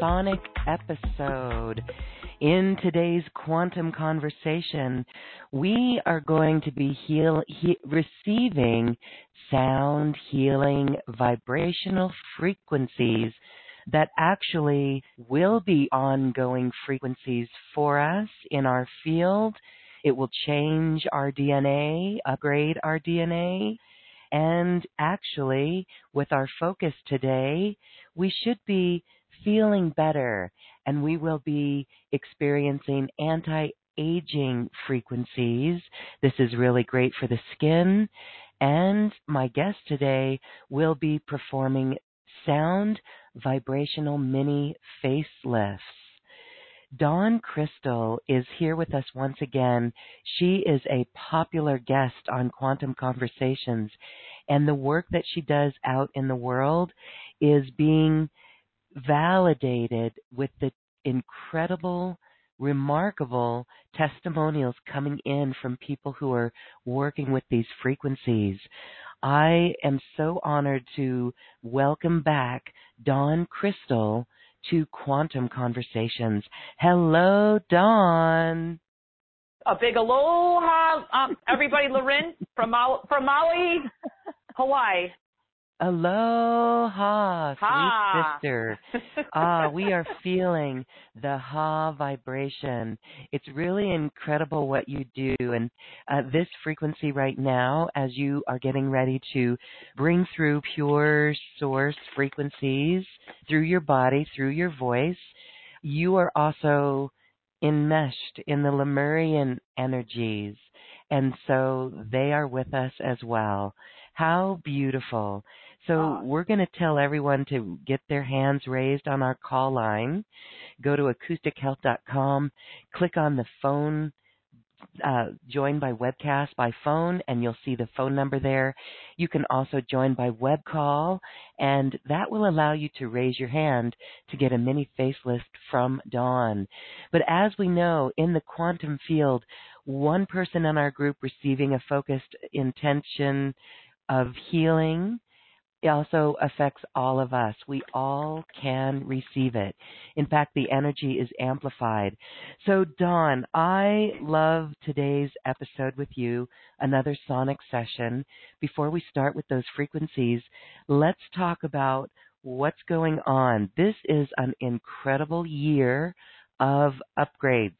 Sonic episode. In today's quantum conversation, we are going to be heal, he, receiving sound healing vibrational frequencies that actually will be ongoing frequencies for us in our field. It will change our DNA, upgrade our DNA, and actually, with our focus today, we should be feeling better and we will be experiencing anti aging frequencies. This is really great for the skin. And my guest today will be performing sound vibrational mini facelifts. Dawn Crystal is here with us once again. She is a popular guest on Quantum Conversations, and the work that she does out in the world is being validated with the incredible, remarkable testimonials coming in from people who are working with these frequencies. I am so honored to welcome back Dawn Crystal to Quantum Conversations. Hello, Dawn. A big aloha, um, everybody. Loren from Maui, from Maui, Hawaii. Aloha, Ha. sweet sister. ah, we are feeling the ha vibration. It's really incredible what you do. And uh, this frequency right now, as you are getting ready to bring through pure source frequencies through your body, through your voice, you are also enmeshed in the Lemurian energies. And so they are with us as well. How beautiful. So Ah. we're going to tell everyone to get their hands raised on our call line. Go to acoustichealth.com, click on the phone, uh, join by webcast by phone, and you'll see the phone number there. You can also join by web call, and that will allow you to raise your hand to get a mini facelift from Dawn. But as we know, in the quantum field, one person in our group receiving a focused intention of healing it also affects all of us. We all can receive it. In fact, the energy is amplified. So, Dawn, I love today's episode with you, another sonic session. Before we start with those frequencies, let's talk about what's going on. This is an incredible year of upgrades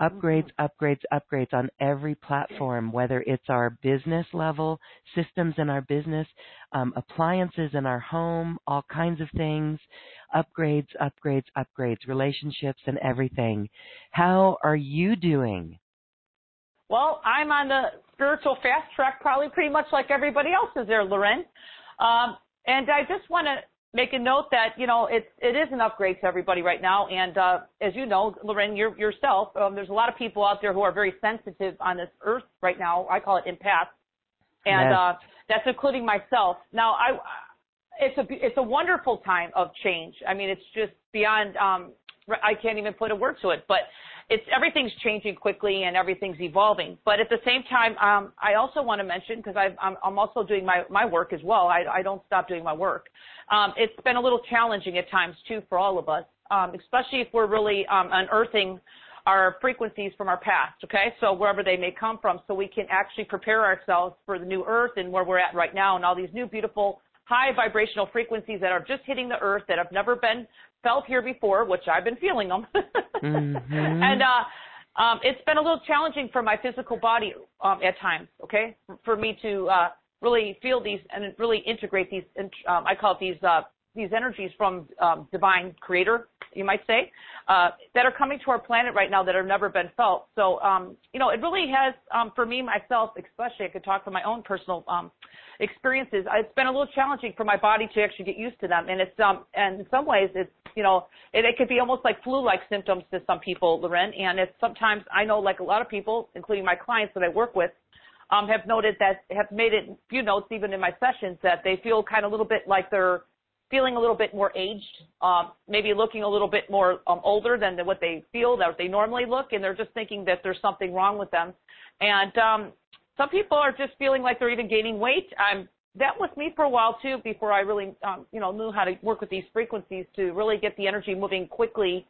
upgrades, upgrades, upgrades on every platform, whether it's our business level, systems in our business, um, appliances in our home, all kinds of things, upgrades, upgrades, upgrades, relationships, and everything. How are you doing? Well, I'm on the spiritual fast track, probably pretty much like everybody else is there, Loren. Um, and I just want to make a note that you know it's it is an upgrade to everybody right now. And uh, as you know, Lorraine, you yourself, um, there's a lot of people out there who are very sensitive on this earth right now. I call it empath, and yes. uh, that's including myself. Now, I it's a it's a wonderful time of change. I mean, it's just beyond. Um, I can't even put a word to it, but it's everything's changing quickly and everything's evolving. But at the same time, um, I also want to mention because I'm, I'm also doing my my work as well. I, I don't stop doing my work. Um, it's been a little challenging at times too for all of us, um, especially if we're really um, unearthing our frequencies from our past. Okay, so wherever they may come from, so we can actually prepare ourselves for the new Earth and where we're at right now, and all these new beautiful high vibrational frequencies that are just hitting the earth that have never been felt here before, which I've been feeling them. mm-hmm. And uh, um, it's been a little challenging for my physical body um, at times, okay, for me to uh, really feel these and really integrate these. Um, I call it these uh, these energies from um, divine creator, you might say, uh, that are coming to our planet right now that have never been felt. So, um, you know, it really has, um, for me, myself, especially, I could talk from my own personal um, experiences. It's been a little challenging for my body to actually get used to them, and it's um, and in some ways, it's you know, it, it could be almost like flu-like symptoms to some people, Loren. And it's sometimes I know, like a lot of people, including my clients that I work with, um, have noted that have made it few notes even in my sessions that they feel kind of a little bit like they're feeling a little bit more aged, um, maybe looking a little bit more um, older than what they feel that they normally look, and they're just thinking that there's something wrong with them. And um, some people are just feeling like they're even gaining weight. I'm that was me for a while too before I really um, you know knew how to work with these frequencies to really get the energy moving quickly.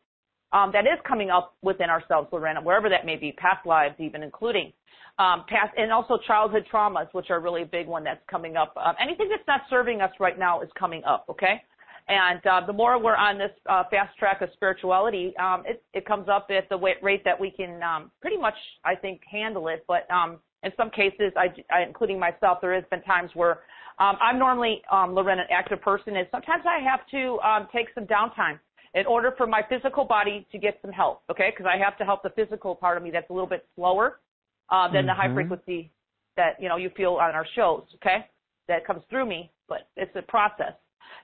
Um, that is coming up within ourselves, Lorena, wherever that may be, past lives even including um, past, and also childhood traumas, which are really a big one that's coming up. Um, anything that's not serving us right now is coming up, okay? And uh, the more we're on this uh, fast track of spirituality, um, it, it comes up at the rate that we can um, pretty much, I think, handle it. But um, in some cases, I, I, including myself, there has been times where um, I'm normally, um, Lorena, an active person, and sometimes I have to um, take some downtime in order for my physical body to get some help, okay? Because I have to help the physical part of me that's a little bit slower uh, than mm-hmm. the high mm-hmm. frequency that you know you feel on our shows. Okay, that comes through me, but it's a process.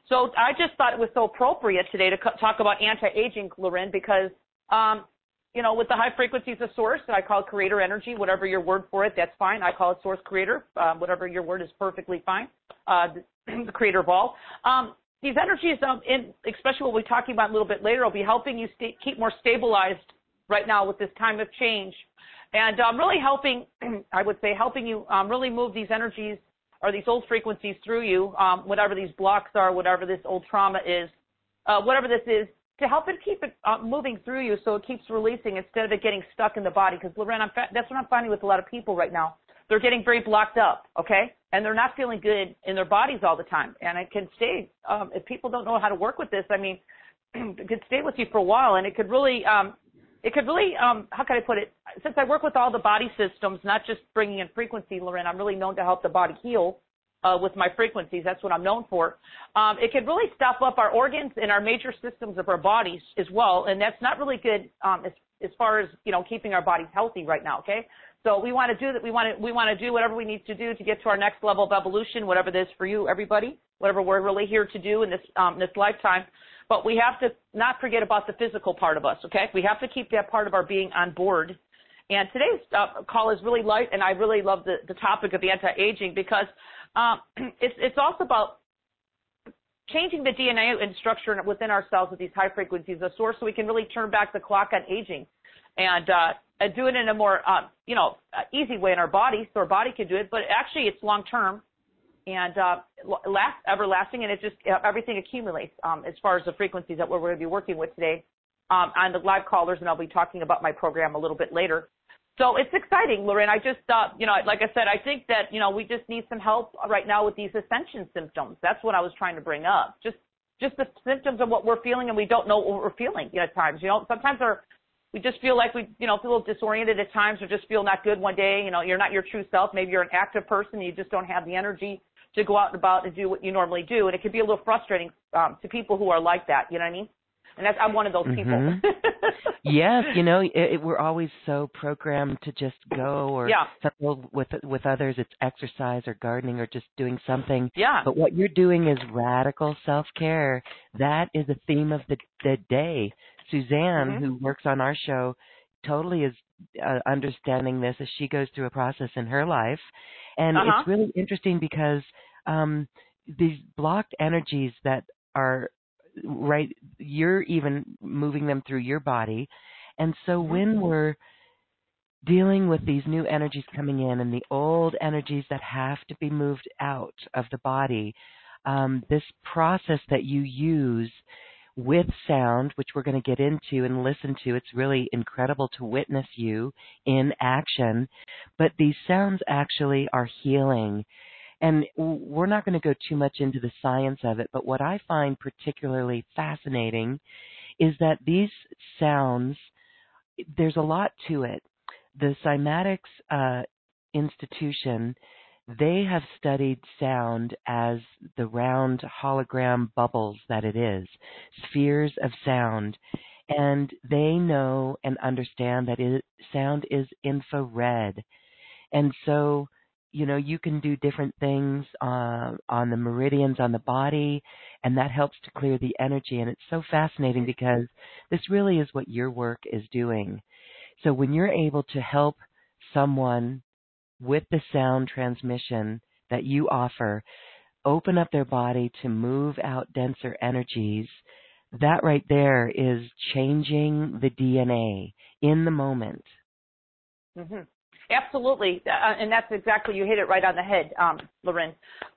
So I just thought it was so appropriate today to talk about anti-aging, Loren, because um, you know, with the high frequencies of source, I call it creator energy, whatever your word for it, that's fine. I call it source creator, um, whatever your word is perfectly fine. Uh, the, the creator of all. Um, these energies, um, in, especially what we're talking about a little bit later, will be helping you stay, keep more stabilized right now with this time of change and um, really helping, I would say, helping you um, really move these energies or these old frequencies through you, um, whatever these blocks are, whatever this old trauma is, uh, whatever this is, to help it keep it uh, moving through you so it keeps releasing instead of it getting stuck in the body. Because, Loren, I'm fa- that's what I'm finding with a lot of people right now. They're getting very blocked up, okay? And they're not feeling good in their bodies all the time. And it can stay, um, if people don't know how to work with this, I mean, it could stay with you for a while and it could really um, it could really, um, how can I put it? Since I work with all the body systems, not just bringing in frequency, Loren, I'm really known to help the body heal uh, with my frequencies. That's what I'm known for. Um, it could really stuff up our organs and our major systems of our bodies as well, and that's not really good um, as, as far as you know keeping our bodies healthy right now. Okay, so we want to do that. We want to we want to do whatever we need to do to get to our next level of evolution, whatever it is for you, everybody, whatever we're really here to do in this um, this lifetime. But we have to not forget about the physical part of us, okay? We have to keep that part of our being on board. And today's uh, call is really light, and I really love the, the topic of anti-aging because um, it's, it's also about changing the DNA and structure within ourselves with these high frequencies of source so we can really turn back the clock on aging and, uh, and do it in a more, uh, you know, easy way in our body so our body can do it. But actually, it's long term and uh, last everlasting, and it just everything accumulates um, as far as the frequencies that we're going to be working with today um, on the live callers, and I'll be talking about my program a little bit later. So it's exciting, Lorraine. I just, uh, you know, like I said, I think that you know we just need some help right now with these ascension symptoms. That's what I was trying to bring up. Just, just the symptoms of what we're feeling, and we don't know what we're feeling. At times, you know, sometimes our we just feel like we, you know, feel a little disoriented at times, or just feel not good one day. You know, you're not your true self. Maybe you're an active person, and you just don't have the energy to go out and about and do what you normally do. And it can be a little frustrating um, to people who are like that. You know what I mean? and that's I'm one of those people. Mm-hmm. yes, you know, it, it, we're always so programmed to just go, or yeah. with with others, it's exercise or gardening or just doing something. Yeah. But what you're doing is radical self care. That is the theme of the the day. Suzanne, Mm-hmm. who works on our show, totally is uh, understanding this as she goes through a process in her life, and Uh-huh. it's really interesting because um, these blocked energies that are right you're even moving them through your body and so Mhm. when we're dealing with these new energies coming in and the old energies that have to be moved out of the body um, this process that you use with sound which we're going to get into and listen to. It's really incredible to witness you in action. But these sounds actually are healing. And we're not going to go too much into the science of it, but what I find particularly fascinating is that these sounds, there's a lot to it. The Cymatics uh, Institution, they have studied sound as the round hologram bubbles that it is, spheres of sound. And they know and understand that it, sound is infrared. And so you know you can do different things uh, on the meridians on the body and that helps to clear the energy and it's so fascinating because this really is what your work is doing so when you're able to help someone with the sound transmission that you offer open up their body to move out denser energies that right there is changing the dna in the moment hmm Absolutely, uh, and that's exactly you hit it right on the head, um.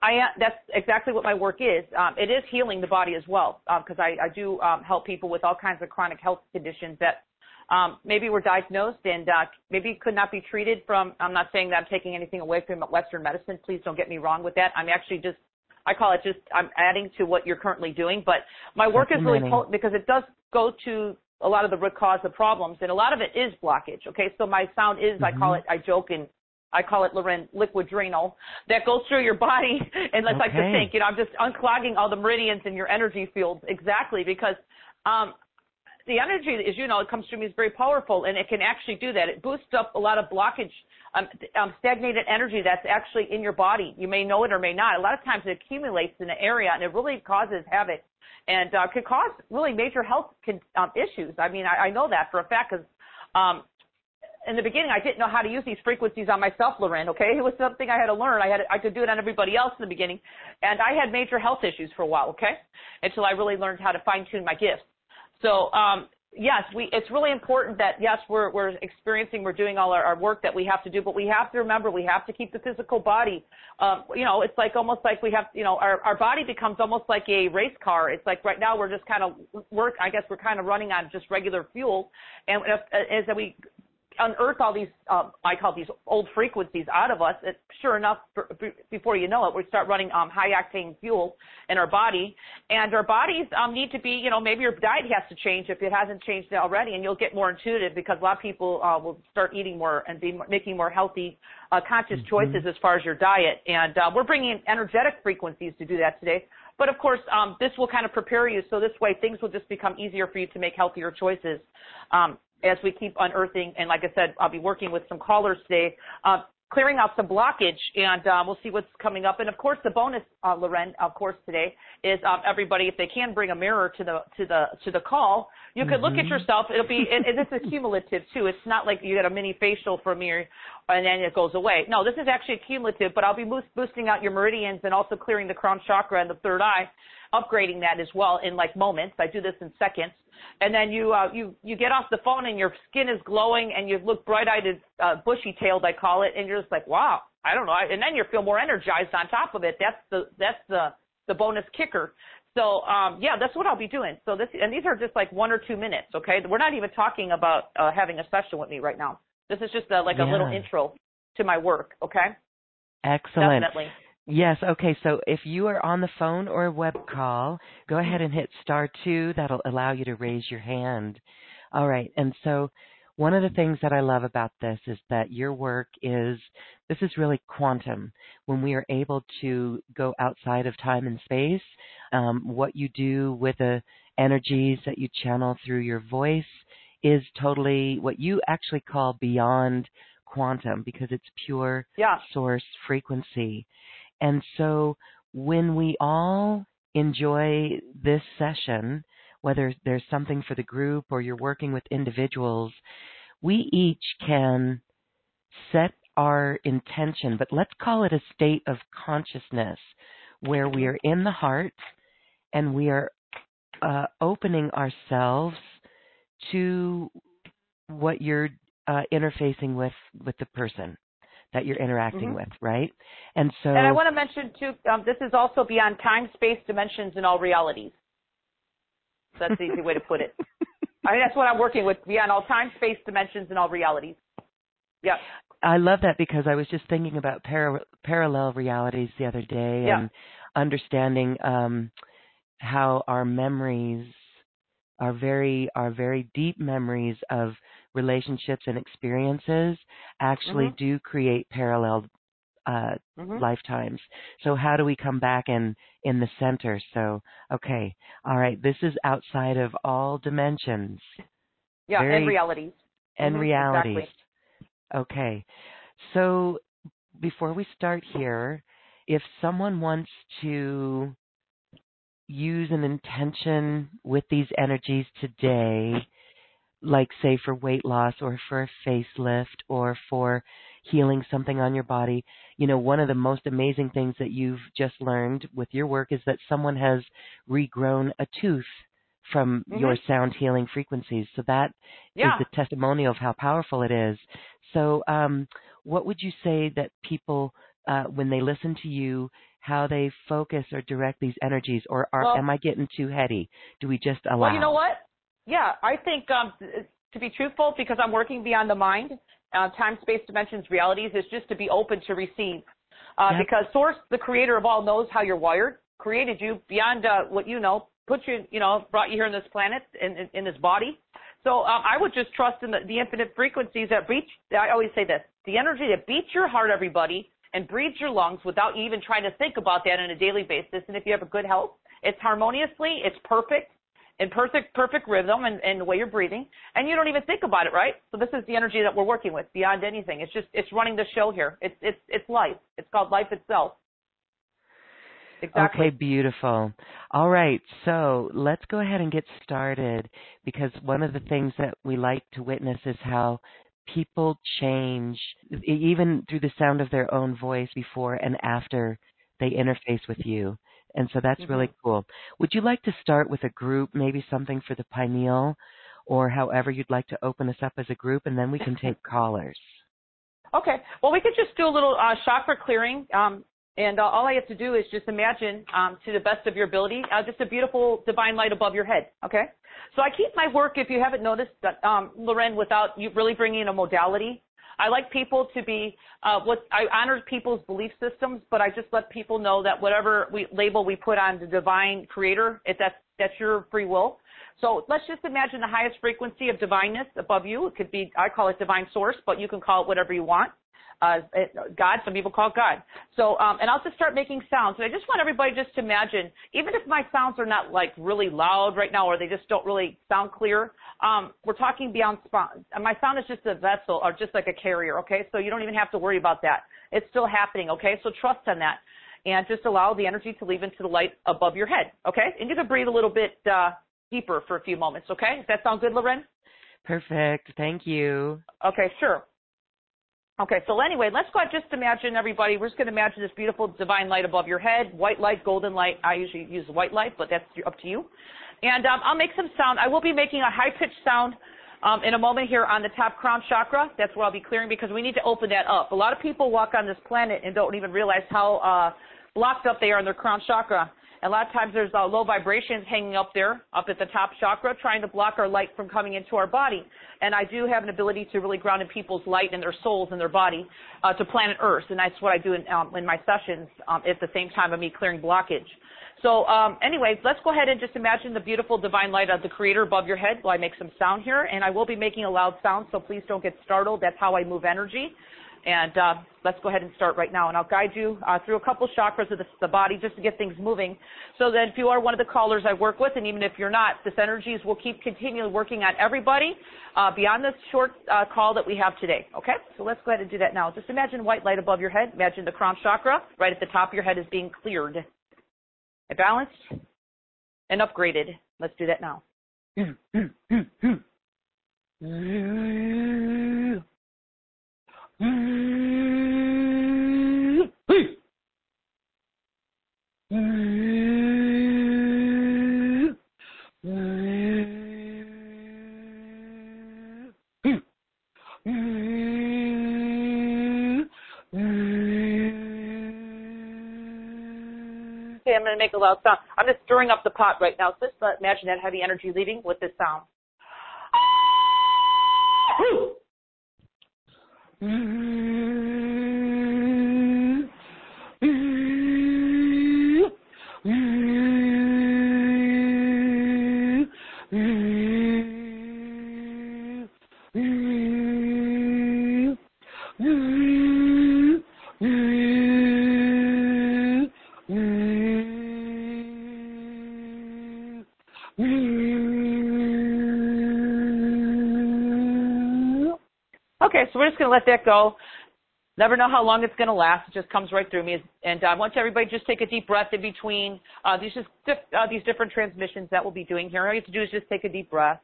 I uh, that's exactly what my work is. Um, it is healing the body as well, because I, I do um, help people with all kinds of chronic health conditions that um, maybe were diagnosed and uh, maybe could not be treated from. I'm not saying that I'm taking anything away from Western medicine. Please don't get me wrong with that. I'm actually just I call it just I'm adding to what you're currently doing, but my work is really potent because it does go to a lot of the root cause of problems, and a lot of it is blockage. Okay, so my sound is I call Mhm. it I joke and I call it Loren liquid Drano that goes through your body and let's like to think, you know, I'm just unclogging all the meridians in your energy fields exactly because um the energy, as you know, it comes through me is very powerful, and it can actually do that. It boosts up a lot of blockage, um, um, stagnated energy that's actually in your body. You may know it or may not. A lot of times it accumulates in an area, and it really causes havoc, and uh, could cause really major health con- um, issues. I mean, I, I know that for a fact because. Um, in the beginning, I didn't know how to use these frequencies on myself, Loren. Okay, it was something I had to learn. I had I could do it on everybody else in the beginning, and I had major health issues for a while. Okay, until I really learned how to fine tune my gifts. So um, yes, we, it's really important that yes, we're, we're experiencing, we're doing all our, our work that we have to do, but we have to remember we have to keep the physical body. Um, you know, it's like almost like we have, you know, our, our body becomes almost like a race car. It's like right now we're just kind of work. I guess we're kind of running on just regular fuel, and if, as we unearth all these, um, I call these old frequencies out of us, it, sure enough, before you know it, we start running um, high octane fuel in our body, and our bodies um, need to be, you know, maybe your diet has to change if it hasn't changed already, and you'll get more intuitive because a lot of people uh, will start eating more and be making more healthy, uh, conscious Mhm. choices as far as your diet, and uh, we're bringing in energetic frequencies to do that today. But of course, um, this will kind of prepare you so this way things will just become easier for you to make healthier choices. Um, as we keep unearthing, and like I said, I'll be working with some callers today, uh, clearing out some blockage, and uh, we'll see what's coming up. And of course, the bonus, uh, Loren, of course, today is um, everybody, if they can bring a mirror to the to the to the call, you could look at Mhm. yourself. It'll be, and, and it's cumulative too. It's not like you get a mini facial from your and then it goes away. No, this is actually cumulative, but I'll be boost, boosting out your meridians and also clearing the crown chakra and the third eye, upgrading that as well in like moments. I do this in seconds. And then you uh, you you get off the phone and your skin is glowing and you look bright-eyed, uh, bushy-tailed, I call it, and you're just like, wow, I don't know. And then you feel more energized on top of it. That's the that's the the bonus kicker. So um, yeah, that's what I'll be doing. So this and these are just like one or two minutes. Okay, we're not even talking about uh, having a session with me right now. This is just a, like a little intro to my work. Okay, Excellent. definitely. Yes, okay, so if you are on the phone or a web call, go ahead and hit star two. That'll allow you to raise your hand. All right, and so one of the things that I love about this is that your work is this is really quantum. When we are able to go outside of time and space, um, what you do with the energies that you channel through your voice is totally what you actually call beyond quantum because it's pure yeah. source frequency. And so when we all enjoy this session, whether there's something for the group or you're working with individuals, we each can set our intention, but let's call it a state of consciousness where we are in the heart and we are uh, opening ourselves to what you're uh, interfacing with with the person that you're interacting mm-hmm. with, right? And so, and I want to mention too, um, this is also beyond time, space, dimensions, and all realities. So that's the easy way to put it. I mean, that's what I'm working with beyond all time, space, dimensions, and all realities. Yeah. I love that because I was just thinking about para- parallel realities the other day yeah. and understanding um, how our memories are very are very deep memories of relationships and experiences actually mm-hmm. do create parallel uh, mm-hmm. lifetimes. So how do we come back in in the center? So okay, all right, this is outside of all dimensions. Yeah, very, and realities. And mm-hmm, realities. Exactly. Okay. So before we start here, if someone wants to use an intention with these energies today, like say for weight loss or for a facelift or for healing something on your body, you know, one of the most amazing things that you've just learned with your work is that someone has regrown a tooth from mm-hmm. your sound healing frequencies. So that yeah. is the testimonial of how powerful it is. So, um, what would you say that people, uh, when they listen to you, how they focus or direct these energies, or are, well, am I getting too heady? Do we just allow? Well, you know what? Yeah, I think um, to be truthful, because I'm working beyond the mind, uh, time, space, dimensions, realities, is just to be open to receive. Uh, yep. Because Source, the creator of all, knows how you're wired, created you beyond uh, what you know, put you, you know, brought you here on this planet, in, in, in this body. So um, I would just trust in the, the infinite frequencies that reach. I always say this: the energy that beats your heart, everybody, and breathes your lungs without you even trying to think about that on a daily basis. And if you have a good health, it's harmoniously, it's perfect, in perfect perfect rhythm and, and the way you're breathing, and you don't even think about it, right? So this is the energy that we're working with beyond anything. It's just it's running the show here. It's it's it's life. It's called life itself. Exactly. Okay, beautiful. All right, so let's go ahead and get started because one of the things that we like to witness is how people change, even through the sound of their own voice before and after they interface with you. And so that's mm-hmm. really cool. Would you like to start with a group, maybe something for the pineal, or however you'd like to open us up as a group, and then we can take callers? Okay. Well, we could just do a little uh, chakra clearing. Um, and uh, all I have to do is just imagine, um, to the best of your ability, uh, just a beautiful divine light above your head. Okay. So I keep my work, if you haven't noticed, um, Loren, without you really bringing in a modality. I like people to be uh, what I honor people's belief systems, but I just let people know that whatever we label we put on the divine creator, it, that's that's your free will. So let's just imagine the highest frequency of divineness above you. It could be I call it divine source, but you can call it whatever you want uh, God. Some people call it God. So, um, and I'll just start making sounds. And I just want everybody just to imagine, even if my sounds are not like really loud right now, or they just don't really sound clear, um, we're talking beyond spawn. My sound is just a vessel, or just like a carrier. Okay, so you don't even have to worry about that. It's still happening. Okay, so trust on that, and just allow the energy to leave into the light above your head. Okay, and you can breathe a little bit uh, deeper for a few moments. Okay, does that sound good, Loren? Perfect. Thank you. Okay, sure. Okay, so anyway, let's go. Just imagine everybody. We're just going to imagine this beautiful divine light above your head, white light, golden light. I usually use white light, but that's up to you. And um, I'll make some sound. I will be making a high pitched sound um, in a moment here on the top crown chakra. That's where I'll be clearing because we need to open that up. A lot of people walk on this planet and don't even realize how uh, blocked up they are in their crown chakra. A lot of times there's uh, low vibrations hanging up there, up at the top chakra, trying to block our light from coming into our body. And I do have an ability to really ground in people's light and their souls and their body uh, to planet Earth. And that's what I do in, um, in my sessions um, at the same time of me clearing blockage. So um, anyway, let's go ahead and just imagine the beautiful divine light of the Creator above your head while I make some sound here. And I will be making a loud sound, so please don't get startled. That's how I move energy. And uh, let's go ahead and start right now. And I'll guide you uh, through a couple chakras of the, the, body just to get things moving. So that if you are one of the callers I work with, and even if you're not, this energies will keep continually working on everybody uh, beyond this short uh, call that we have today. Okay? So let's go ahead and do that now. Just imagine white light above your head. Imagine the crown chakra right at the top of your head is being cleared. and Balanced and upgraded. Let's do that now. Okay, I'm going to make a loud sound. I'm just stirring up the pot right now. So just imagine that heavy energy leaving with this sound. Okay, just going to let that go. Never know how long it's going to last. It just comes right through me. And I want everybody just take a deep breath in between uh, these just uh, these different transmissions that we'll be doing here. All you have to do is just take a deep breath.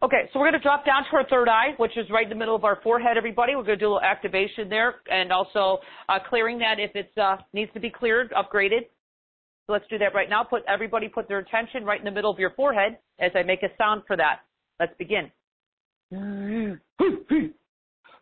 Okay, so we're going to drop down to our third eye, which is right in the middle of our forehead, everybody. We're going to do a little activation there and also uh, clearing that if it uh, needs to be cleared, upgraded. So let's do that right now. Put Everybody put their attention right in the middle of your forehead as I make a sound for that. Let's begin.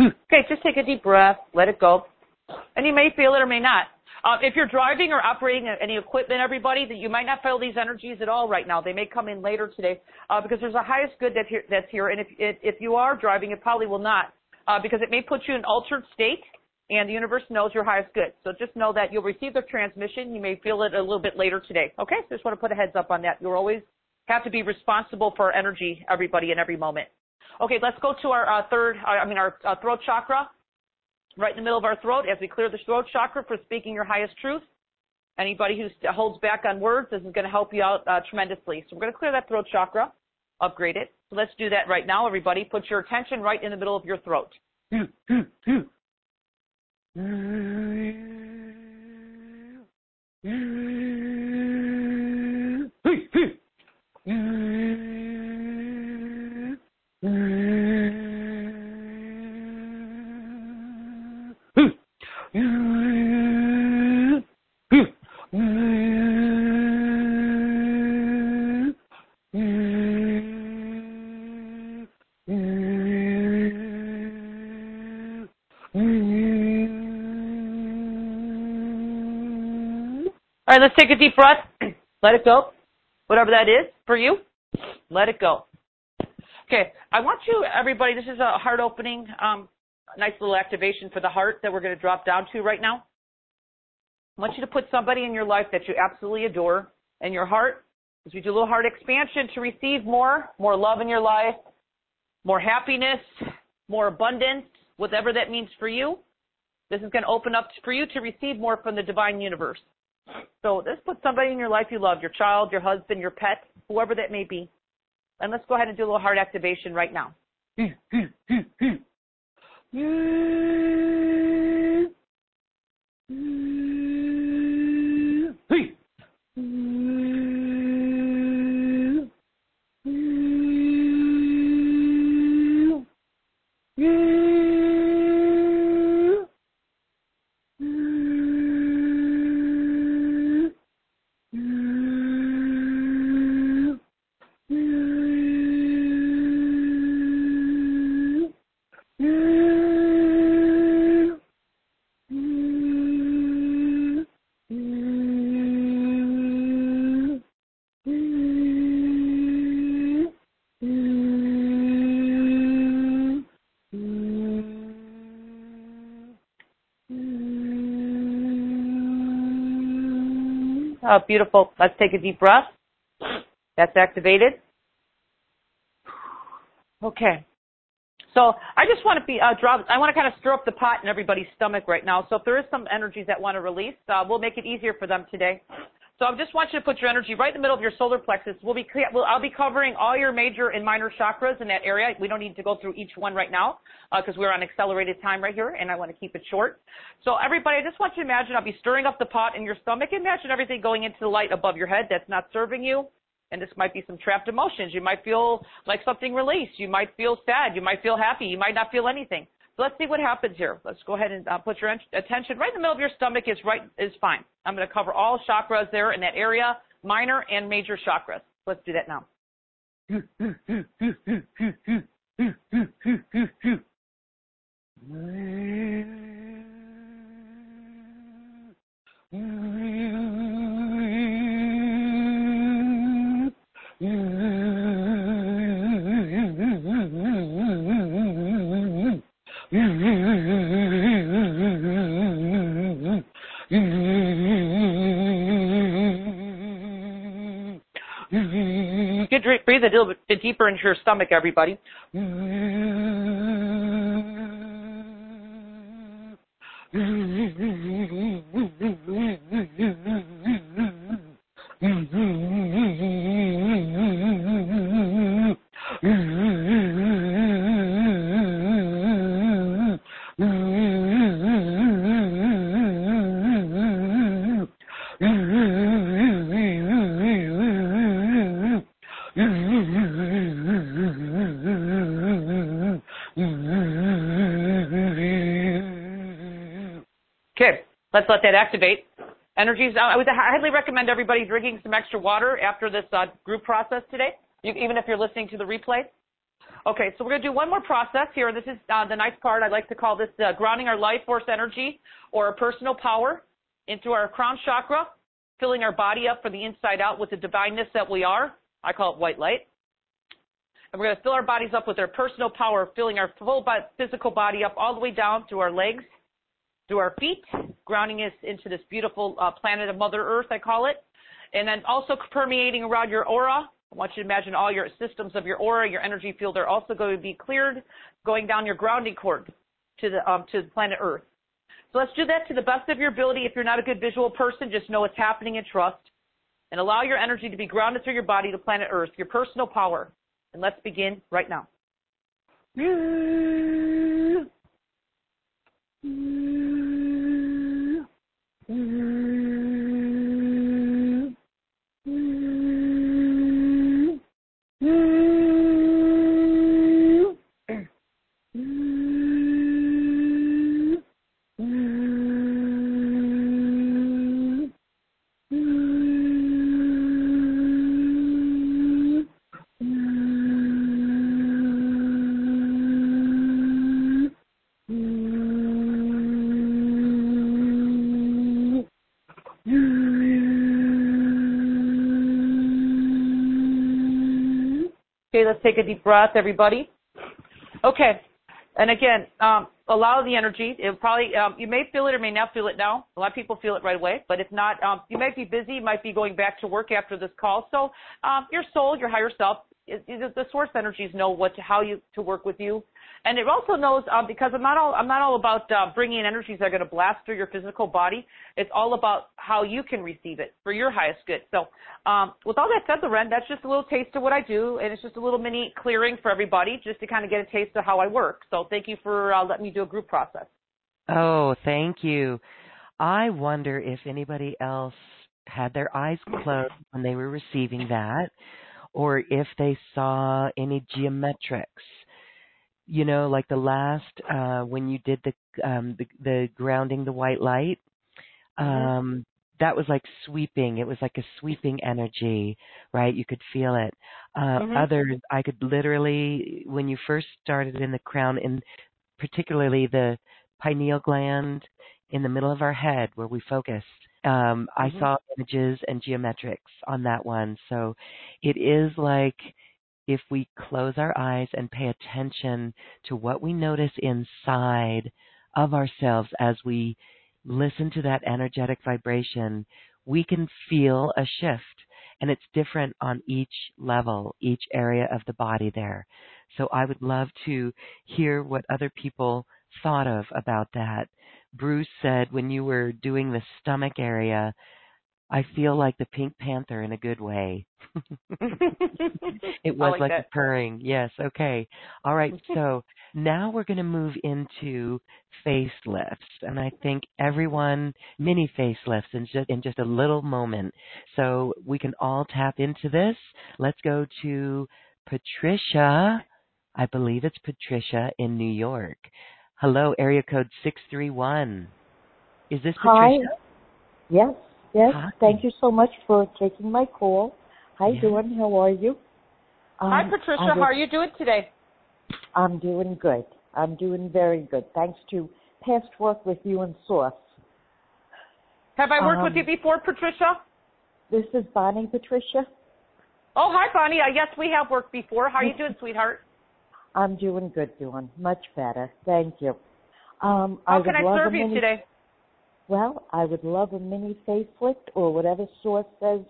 Okay, just take a deep breath, let it go. And you may feel it or may not. Uh, if you're driving or operating any equipment, everybody, that you might not feel these energies at all right now. They may come in later today uh, because there's a highest good that here, that's here. And if, if, you are driving, it probably will not uh, because it may put you in altered state and the universe knows your highest good. So just know that you'll receive the transmission. You may feel it a little bit later today. Okay? So just want to put a heads up on that. You'll always have to be responsible for energy, everybody, in every moment. Okay, let's go to our uh, third, uh, I mean, our uh, throat chakra, right in the middle of our throat. As we clear the throat chakra for speaking your highest truth, anybody who holds back on words, this is going to help you out uh, tremendously. So we're going to clear that throat chakra, upgrade it. So let's do that right now, everybody. Put your attention right in the middle of your throat. let's take a deep breath. Let it go. Whatever that is for you, let it go. Okay, I want you, everybody, this is a heart opening, um, nice little activation for the heart that we're going to drop down to right now. I want you to put somebody in your life that you absolutely adore in your heart as we do a little heart expansion to receive more, more love in your life, more happiness, more abundance, whatever that means for you. This is going to open up for you to receive more from the divine universe. So let's put somebody in your life you love, your child, your husband, your pet, whoever that may be. And let's go ahead and do a little heart activation right now. beautiful. Let's take a deep breath. That's activated. Okay. So I just want to be uh. I want to kind of stir up the pot in everybody's stomach right now. So if there is some energies that want to release, uh, we'll make it easier for them today. So I just want you to put your energy right in the middle of your solar plexus. We'll be, we'll, I'll be covering all your major and minor chakras in that area. We don't need to go through each one right now because uh, we're on accelerated time right here, and I want to keep it short. So everybody, I just want you to imagine I'll be stirring up the pot in your stomach. Imagine everything going into the light above your head that's not serving you. And this might be some trapped emotions. You might feel like something released. You might feel sad. You might feel happy. You might not feel anything. Let's see what happens here. Let's go ahead and uh, put your attention right in the middle of your stomach is right is fine. I'm going to cover all chakras there in that area, minor and major chakras. Let's do that now. Get, breathe a little bit deeper into your stomach, everybody. Let's let that activate. Energies, I would highly recommend everybody drinking some extra water after this uh, group process today, you, even if you're listening to the replay. Okay, so we're going to do one more process here. This is uh, the nice part. I like to call this uh, grounding our life force energy or our personal power into our crown chakra, filling our body up from the inside out with the divineness that we are. I call it white light. And we're going to fill our bodies up with our personal power, filling our full physical body up all the way down to our legs, through our feet, grounding us into this beautiful uh, planet of Mother Earth, I call it. And then also permeating around your aura. I want you to imagine all your systems of your aura, your energy field are also going to be cleared, going down your grounding cord to the um, to the planet Earth. So let's do that to the best of your ability. If you're not a good visual person, just know what's happening and trust. And allow your energy to be grounded through your body to planet Earth, your personal power. And let's begin right now. Mm-hmm. Let's take a deep breath, everybody. Okay. And again, um, allow the energy. It probably um, you may feel it or may not feel it now. A lot of people feel it right away, but if not, um, you might be busy. Might be going back to work after this call. So um, your soul, your higher self, it, it, the source energies know what to, how you to work with you and it also knows um, because I'm not all I'm not all about uh, bringing in energies that are going to blast through your physical body. It's all about how you can receive it for your highest good. So, um, with all that said, Loren, that's just a little taste of what I do, and it's just a little mini clearing for everybody, just to kind of get a taste of how I work. So, thank you for uh, letting me do a group process. Oh, thank you. I wonder if anybody else had their eyes closed when they were receiving that, or if they saw any geometrics you know, like the last uh when you did the um the, the grounding the white light, mm-hmm. um that was like sweeping. It was like a sweeping energy, right? You could feel it. Uh mm-hmm. others I could literally when you first started in the crown and particularly the pineal gland in the middle of our head where we focus. Um, mm-hmm. I saw images and geometrics on that one. So it is like if we close our eyes and pay attention to what we notice inside of ourselves as we listen to that energetic vibration, we can feel a shift. And it's different on each level, each area of the body there. So I would love to hear what other people thought of about that. Bruce said when you were doing the stomach area, I feel like the Pink Panther in a good way. it was like, like a purring. Yes, okay. All right, so now we're going to move into facelifts. And I think everyone, mini facelifts in just, in just a little moment. So we can all tap into this. Let's go to Patricia. I believe it's Patricia in New York. Hello, area code 631. Is this Hi. Patricia? Yes, yes. Hi. Thank you so much for taking my call. Hi, Yeah. Dawn. How are you? Hi, Um, Patricia. I How are you doing today? I'm doing good. I'm doing very good. Thanks to past work with you and Source. Have I worked Um, with you before, Patricia? This is Bonnie Patricia. Oh, hi, Bonnie. Uh, yes, we have worked before. How are you doing, sweetheart? I'm doing good, doing Much better. Thank you. Um, I How would can I love serve a you today? Well, I would love a mini facelift or whatever Source says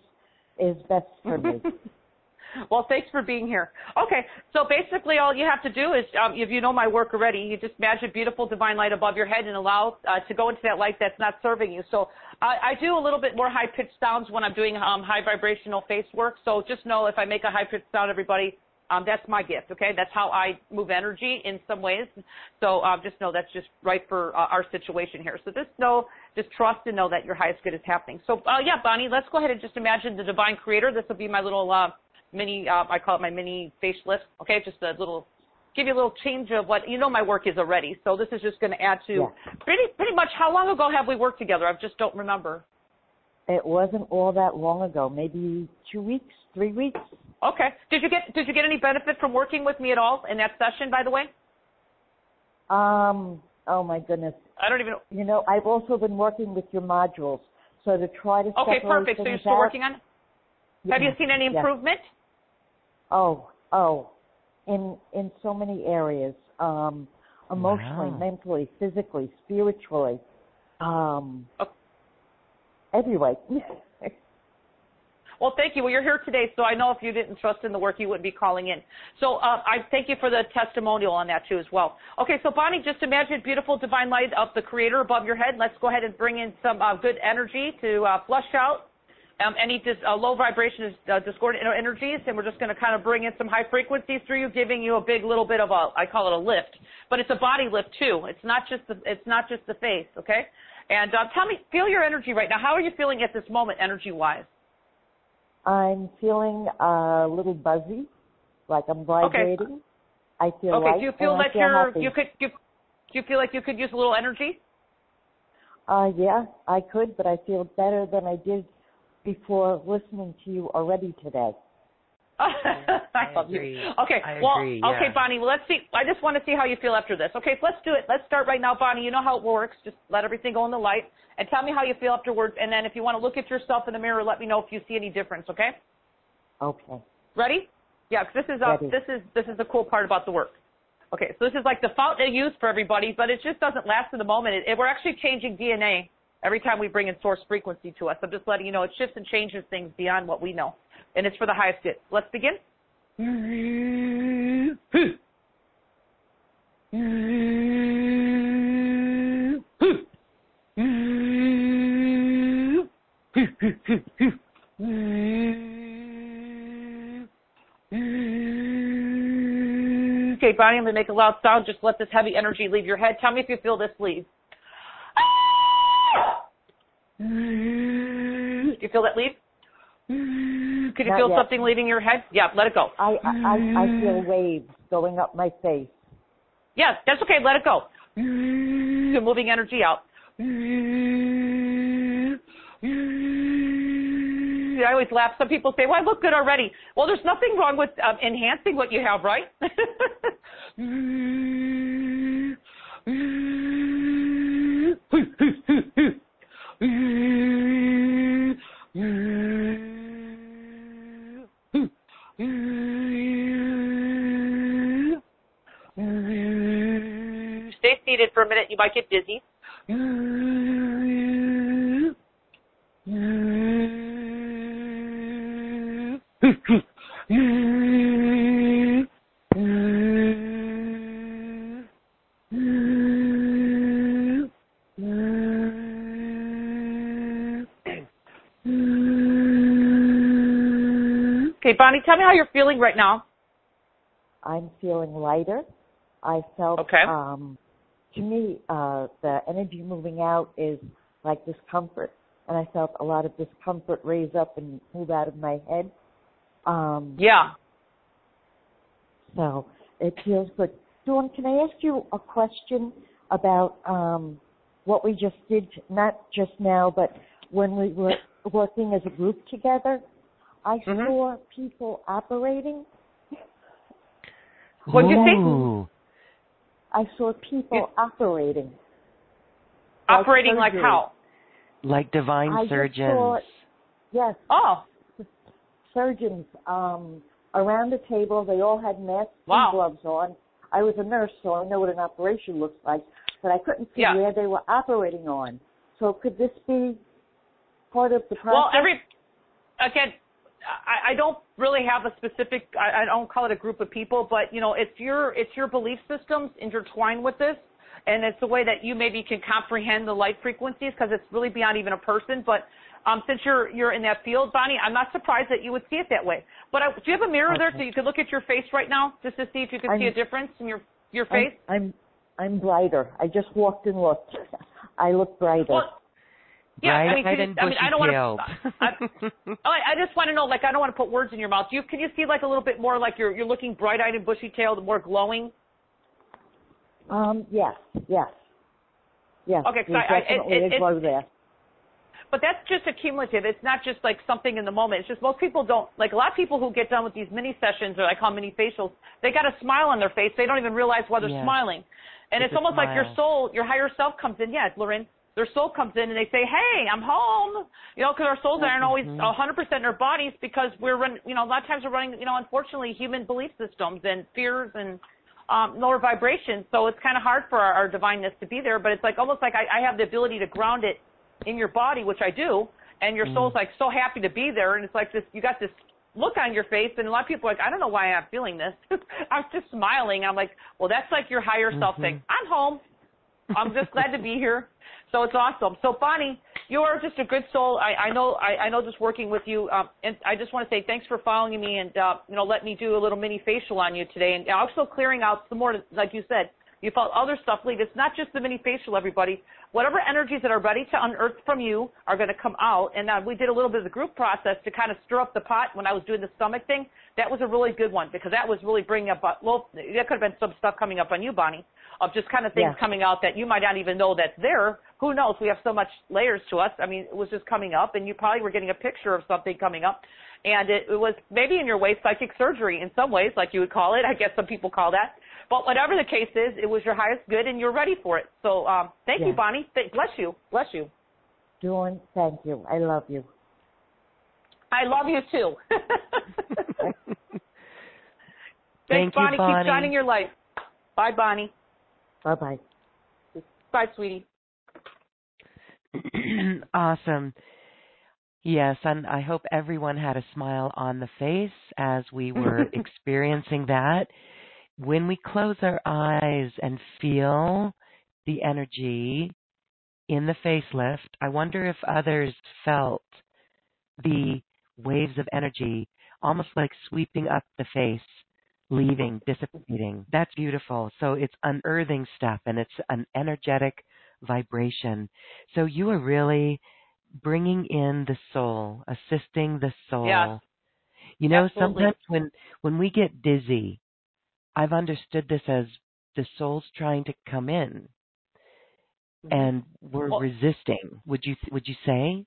is best for me. well, thanks for being here. Okay, so basically all you have to do is, um, if you know my work already, you just imagine beautiful divine light above your head and allow uh, to go into that light that's not serving you. So I, I do a little bit more high pitched sounds when I'm doing um, high vibrational face work. So just know if I make a high pitched sound, everybody, um, that's my gift. Okay, that's how I move energy in some ways. So um, just know that's just right for uh, our situation here. So just know, just trust and know that your highest good is happening. So uh, yeah, Bonnie, let's go ahead and just imagine the divine creator. This will be my little uh, mini, uh, I call it my mini facelift. Okay, just a little, give you a little change of what you know my work is already. So this is just going to add to Yeah. pretty pretty much. How long ago have we worked together? I just don't remember. It wasn't all that long ago, maybe two weeks, three weeks. Okay. Did you get did you get any benefit from working with me at all in that session? By the way, Um, oh my goodness. I don't even. You know, I've also been working with your modules. So to try to Okay, perfect. So you're still out- working on. it? Have you seen any yeah. improvement? Oh, oh, in in so many areas, um, emotionally, Wow. mentally, physically, spiritually, um, Oh. Every way. Well, thank you. Well, you're here today, so I know if you didn't trust in the work, you wouldn't be calling in. So uh, I thank you for the testimonial on that too as well. Okay, so Bonnie, just imagine beautiful divine light of the Creator above your head. Let's go ahead and bring in some uh, good energy to uh, flush out um, any dis- uh, low vibration, uh, discordant energies, and we're just going to kind of bring in some high frequencies through you, giving you a big little bit of a, I call it a lift, but it's a body lift too. It's not just the, it's not just the face, okay? And uh, tell me, feel your energy right now. How are you feeling at this moment, energy-wise? I'm feeling a little buzzy, like I'm vibrating. Okay. I feel Okay. light do you feel that feel you're happy. you could you, do you feel like you could use a little energy? Uh, yeah, I could, but I feel better than I did before listening to you already today. I, love agree. you. Okay. I well, agree, okay. Bonnie. Well, let's see. I just want to see how you feel after this. Okay, so let's do it. Let's start right now, Bonnie. You know how it works. Just let everything go in the light, and tell me how you feel afterwards. And then, if you want to look at yourself in the mirror, let me know if you see any difference. Okay. Okay. Ready? Yeah, 'cause this is uh, Ready. this is this is the cool part about the work. Okay, so this is like the fountain of youth for everybody, but it just doesn't last in the moment. It, it, we're actually changing DNA every time we bring in source frequency to us. I'm just letting you know it shifts and changes things beyond what we know, and it's for the highest good. Let's begin. Okay, Bonnie, I'm going to make a loud sound. Just let this heavy energy leave your head. Tell me if you feel this leave. Do you feel that leave? Could you Not feel yet. something leaving your head? Yeah, let it go. I, I, I, I feel waves going up my face. Yeah, that's okay. Let it go. You're moving energy out. I always laugh. Some people say, "Well, I look good already." Well, there's nothing wrong with um, enhancing what you have, right? Stay seated for a minute. You might get dizzy. Bonnie, tell me how you're feeling right now. I'm feeling lighter. I felt, Okay. um, to me, uh, the energy moving out is like discomfort, and I felt a lot of discomfort raise up and move out of my head. Um, Yeah. So it feels good. Dawn, can I ask you a question about um, what we just did, not just now, but when we were working as a group together? I Mhm. saw people operating. What'd you say? I saw people You- operating. Operating like surgery. how? Like divine I surgeons. saw- Yes, Oh, surgeons um, around the table. They all had masks Wow. and gloves on. I was a nurse, so I know what an operation looks like, but I couldn't see Yeah. where they were operating on. So could this be part of the process? well, every again, I, I don't really have a specific. I, I don't call it a group of people, but you know, it's your it's your belief systems intertwined with this, and it's the way that you maybe can comprehend the light frequencies because it's really beyond even a person. But um, since you're you're in that field, Bonnie, I'm not surprised that you would see it that way. But I, do you have a mirror there so you could look at your face right now just to see if you can see a I'm- difference in your your I'm, face? I'm I'm brighter. I just walked and looked. I look brighter. Well, yeah, Bright I mean, can and you- I mean, I don't want to. I, I just want to know, like, I don't want to put words in your mouth. Do you can you see like a little bit more like you're you're looking bright-eyed and bushy-tailed, more glowing? um, yes, yes, yes. Okay, 'cause there's I- I- it- it- a glow there. But that's just accumulative. It's not just like something in the moment. It's just most people don't like a lot of people who get done with these mini sessions or I call mini facials. They got a smile on their face. They don't even realize why they're Yes. smiling, and It's it's, a almost like your soul, your higher self comes in. Yeah, Loren. Their soul comes in and they say, "Hey, I'm home." You know, because our souls aren't always Mhm. 100% in our bodies because we're run. You know, a lot of times we're running. You know, unfortunately, human belief systems and fears and um, lower vibrations. So it's kind of hard for our, our divineness to be there. But it's like almost like I, I have the ability to ground it in your body, which I do, and your Mm. soul's like so happy to be there, and it's like this. You got this look on your face, and a lot of people are like, I don't know why I'm feeling this. I'm just smiling. I'm like, well, that's like your higher self Mhm. saying, I'm home. I'm just glad to be here. So it's awesome. So Bonnie, you are just a good soul. I, I know. I, I know. Just working with you, um, and I just want to say thanks for following me and uh, you know let me do a little mini facial on you today, and also clearing out some more, like you said. You felt other stuff leave. It's not just the mini facial, everybody. Whatever energies that are ready to unearth from you are going to come out. And uh, we did a little bit of the group process to kind of stir up the pot when I was doing the stomach thing. That was a really good one because that was really bringing up, uh, well, that could have been some stuff coming up on you, Bonnie, of just kind of things Yeah. coming out that you might not even know that's there. Who knows? We have so much layers to us. I mean, it was just coming up, and you probably were getting a picture of something coming up. And it, it was maybe in your way psychic surgery in some ways, like you would call it. I guess some people call that. But whatever the case is, it was your highest good, and you're ready for it. So um, thank you, Bonnie. Th- bless you. Bless you. Dawn, thank you. I love you. I love you too. Thank Thanks, you, Bonnie. Bonnie. Keep shining your light. Bye, Bonnie. Bye bye. Bye, sweetie. awesome. Yes, and I hope everyone had a smile on the face as we were experiencing that. When we close our eyes and feel the energy in the facelift, I wonder if others felt the waves of energy almost like sweeping up the face, leaving, dissipating. That's beautiful. So it's unearthing stuff and it's an energetic vibration. So you are really bringing in the soul, assisting the soul. Yes. You know, Absolutely. sometimes when when we get dizzy, I've understood this as the soul's trying to come in and we're Well- resisting. Would you would you say?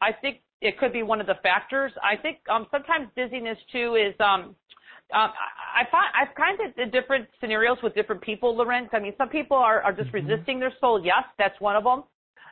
I think it could be one of the factors. I think um, sometimes dizziness too is um, um, I, I find I've kind of did different scenarios with different people, Lorenz. I mean, some people are, are just Mhm. resisting their soul. Yes, that's one of them.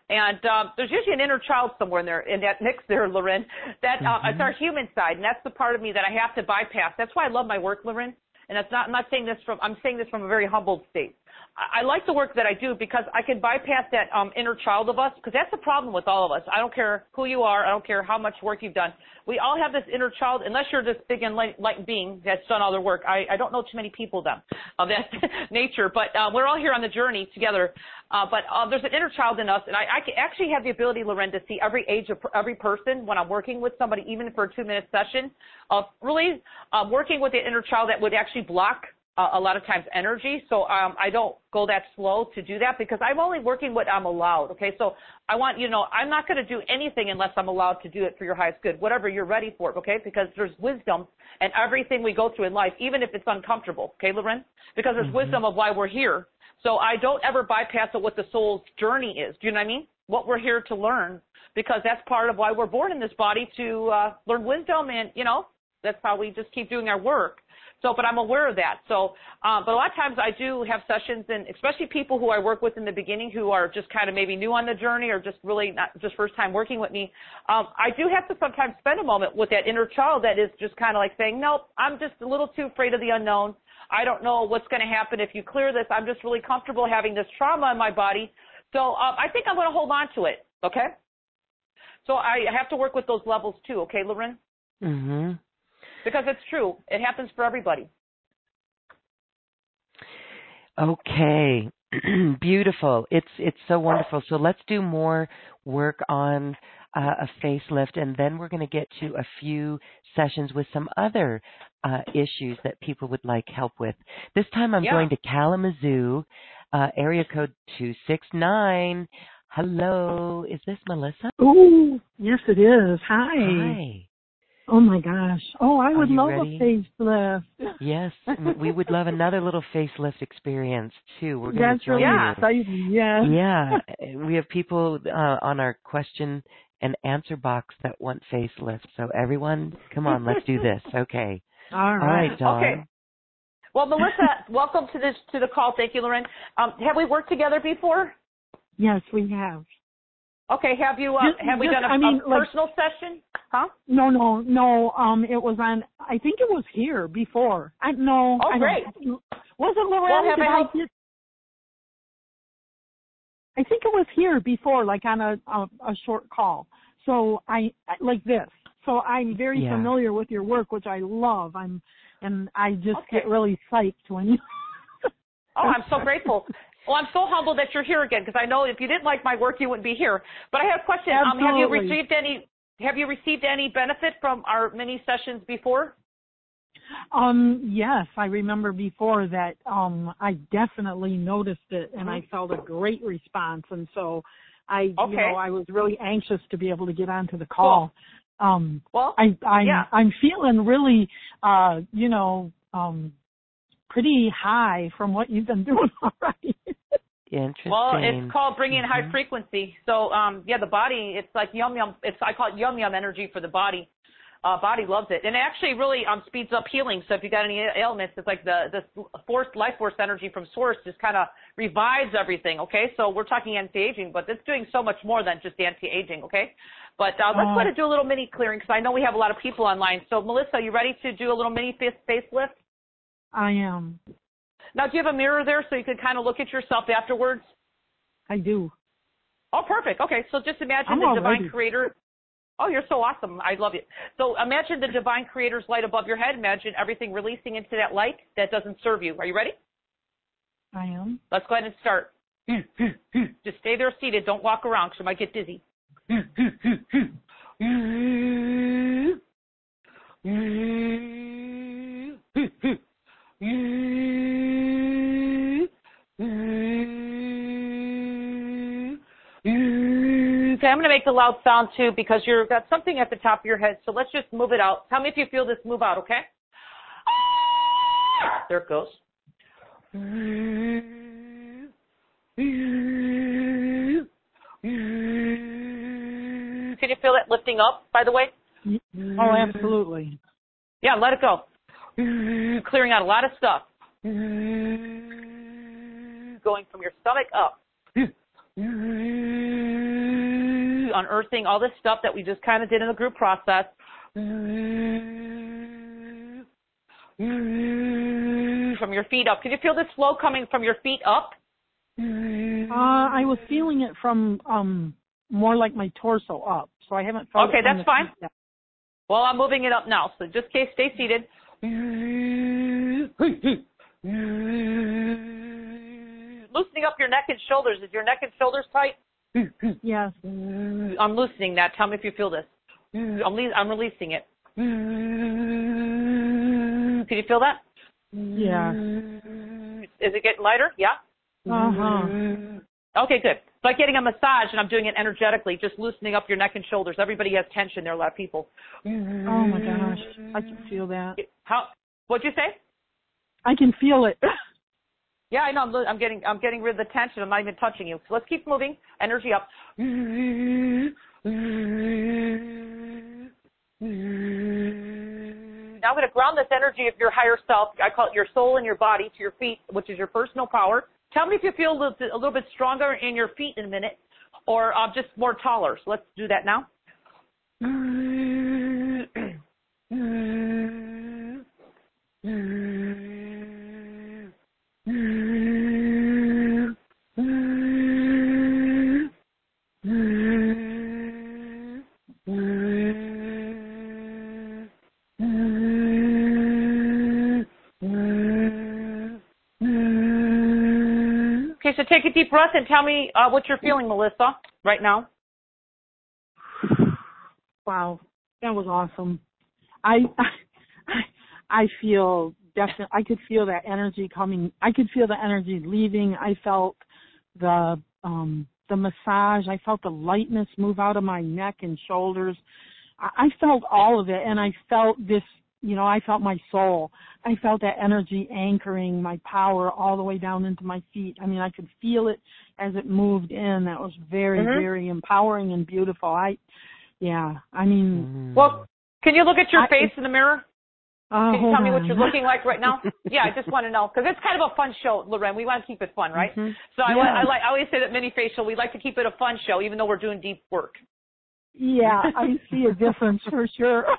And um, there's usually an inner child somewhere in there, in that mix there, Loren. That uh, Mhm. it's our human side, and that's the part of me that I have to bypass. That's why I love my work, Loren. And it's not. I'm not saying this from. I'm saying this from a very humbled state. I like the work that I do because I can bypass that um, inner child of us because that's the problem with all of us. I don't care who you are. I don't care how much work you've done. We all have this inner child, unless you're this big enlightened being that's done all their work. I, I don't know too many people them of that nature, but uh, we're all here on the journey together. Uh, but uh, there's an inner child in us, and I, I actually have the ability, Loren, to see every age of every person when I'm working with somebody, even for a two-minute session, of really uh, working with the inner child that would actually block a lot of times energy. So um, I don't go that slow to do that because I'm only working what I'm allowed. Okay, so I want you to know I'm not going to do anything unless I'm allowed to do it for your highest good, whatever you're ready for. Okay, because there's wisdom and everything we go through in life, even if it's uncomfortable. Okay, Loren, because there's mm-hmm. wisdom of why we're here. So I don't ever bypass what the soul's journey is. Do you know what I mean? What we're here to learn, because that's part of why we're born in this body to uh, learn wisdom, and you know that's how we just keep doing our work. So, but I'm aware of that. So, um, but a lot of times I do have sessions, and especially people who I work with in the beginning who are just kind of maybe new on the journey or just really not just first time working with me. Um, I do have to sometimes spend a moment with that inner child that is just kind of like saying, nope, I'm just a little too afraid of the unknown. I don't know what's going to happen if you clear this. I'm just really comfortable having this trauma in my body. So um, I think I'm going to hold on to it. Okay. So I have to work with those levels too. Okay, Loren. Mhm. Because it's true. It happens for everybody. Okay. Beautiful. It's it's so wonderful. So let's do more work on uh, a facelift, and then we're going to get to a few sessions with some other uh, issues that people would like help with. This time I'm yeah. going to Kalamazoo, uh, area code two six nine. Hello, is this Melissa? Oh, yes, it is. Hi. Hi. Oh my gosh. Oh, I would love ready? a facelift. Yes, we would love another little facelift experience too. We're going to join really you. exciting. Yeah. Yeah, we have people uh, on our question and answer box that want facelifts. So everyone, come on, let's do this. Okay. All right. All right, Dawn. Okay. Well, Melissa, welcome to this to the call. Thank you, Loren. Um, have we worked together before? Yes, we have. Okay, have you uh, Just- have we just- done a, I mean, a like- personal session? Huh? No, no, no. Um, it was on. I think it was here before. I no. Oh, I don't- great. Was it Lorraine? Well, have Did I I I think it was here before, like on a a, a short call. So I like this. So I'm very Yeah. familiar with your work, which I love. I'm, and I just Okay. get really psyched when you. Oh, I'm so grateful. Well, I'm so humbled that you're here again because I know if you didn't like my work, you wouldn't be here. But I have a question. Um, have you received any? Have you received any benefit from our mini sessions before? Um, yes, I remember before that um I definitely noticed it and I felt a great response and so I you know, I was really anxious to be able to get onto the call. Um Well, I I'm Yeah. I'm feeling really uh, you know, um pretty high from what you've been doing already. Interesting. well, it's called bringing high Mhm. frequency. So, um, yeah, the body, it's like yum yum. It's I call it yum yum energy for the body. Uh, body loves it, and it actually really um, speeds up healing. So if you got any ailments, it's like the the force life force energy from source just kind of revives everything. Okay, so we're talking anti-aging, but it's doing so much more than just anti-aging. Okay, but uh, let's Oh. go to do a little mini clearing because I know we have a lot of people online. So Melissa, are you ready to do a little mini face facelift? I am. Now, do you have a mirror there so you can kind of look at yourself afterwards? I do. Oh, perfect. Okay, so just imagine I'm the divine ready. creator. Oh, you're so awesome. I love you. So imagine the divine creator's light above your head. Imagine everything releasing into that light that doesn't serve you. Are you ready? I am. Let's go ahead and start. Just stay there seated. Don't walk around because you might get dizzy. Okay, I'm going to make the loud sound too because you've got something at the top of your head. So let's just move it out. Tell me if you feel this move out, okay? Ah! There it goes. Can you feel it lifting up, by the way? Oh, absolutely. Yeah, let it go. Clearing out a lot of stuff. Going from your stomach up. Unearthing all this stuff that we just kind of did in the group process. from your feet up. Can you feel this flow coming from your feet up? Uh, I was feeling it from um more like my torso up, so I haven't felt. Okay, that's fine. Well, I'm moving it up now, so just in case, stay seated. Loosening up your neck and shoulders. Is your neck and shoulders tight? Yes. I'm loosening that. Tell me if you feel this. I'm, le- I'm releasing it. Can you feel that? Yeah. Is it getting lighter? Yeah. Uh huh. Okay, good. It's like getting a massage, and I'm doing it energetically, just loosening up your neck and shoulders. Everybody has tension there, are a lot of people. Oh my gosh, I can feel that. How? What'd you say? I can feel it. Yeah, I know. I'm, I'm getting. I'm getting rid of the tension. I'm not even touching you. So let's keep moving. Energy up. Now I'm going to ground this energy of your higher self. I call it your soul and your body to your feet, which is your personal power. Tell me if you feel a little, bit- a little bit stronger in your feet in a minute, or uh, just more taller. So let's do that now. Okay, so take a deep breath and tell me uh, what you're feeling, Melissa, right now. Wow, that was awesome. I I feel definitely. I could feel that energy coming. I could feel the energy leaving. I felt the um the massage. I felt the lightness move out of my neck and shoulders. I, I felt all of it, and I felt this. You know, I felt my soul. I felt that energy anchoring my power all the way down into my feet. I mean, I could feel it as it moved in. That was very, Mhm. very empowering and beautiful. I, yeah, I mean. Well, can you look at your I- face in the mirror? Uh, Can you hold tell me what you're looking like right now? yeah, I just want to know because it's kind of a fun show, Loren. We want to keep it fun, right? Mhm. So I, Yeah. I like I always say that mini facial. We like to keep it a fun show, even though we're doing deep work. Yeah, I see a difference for sure.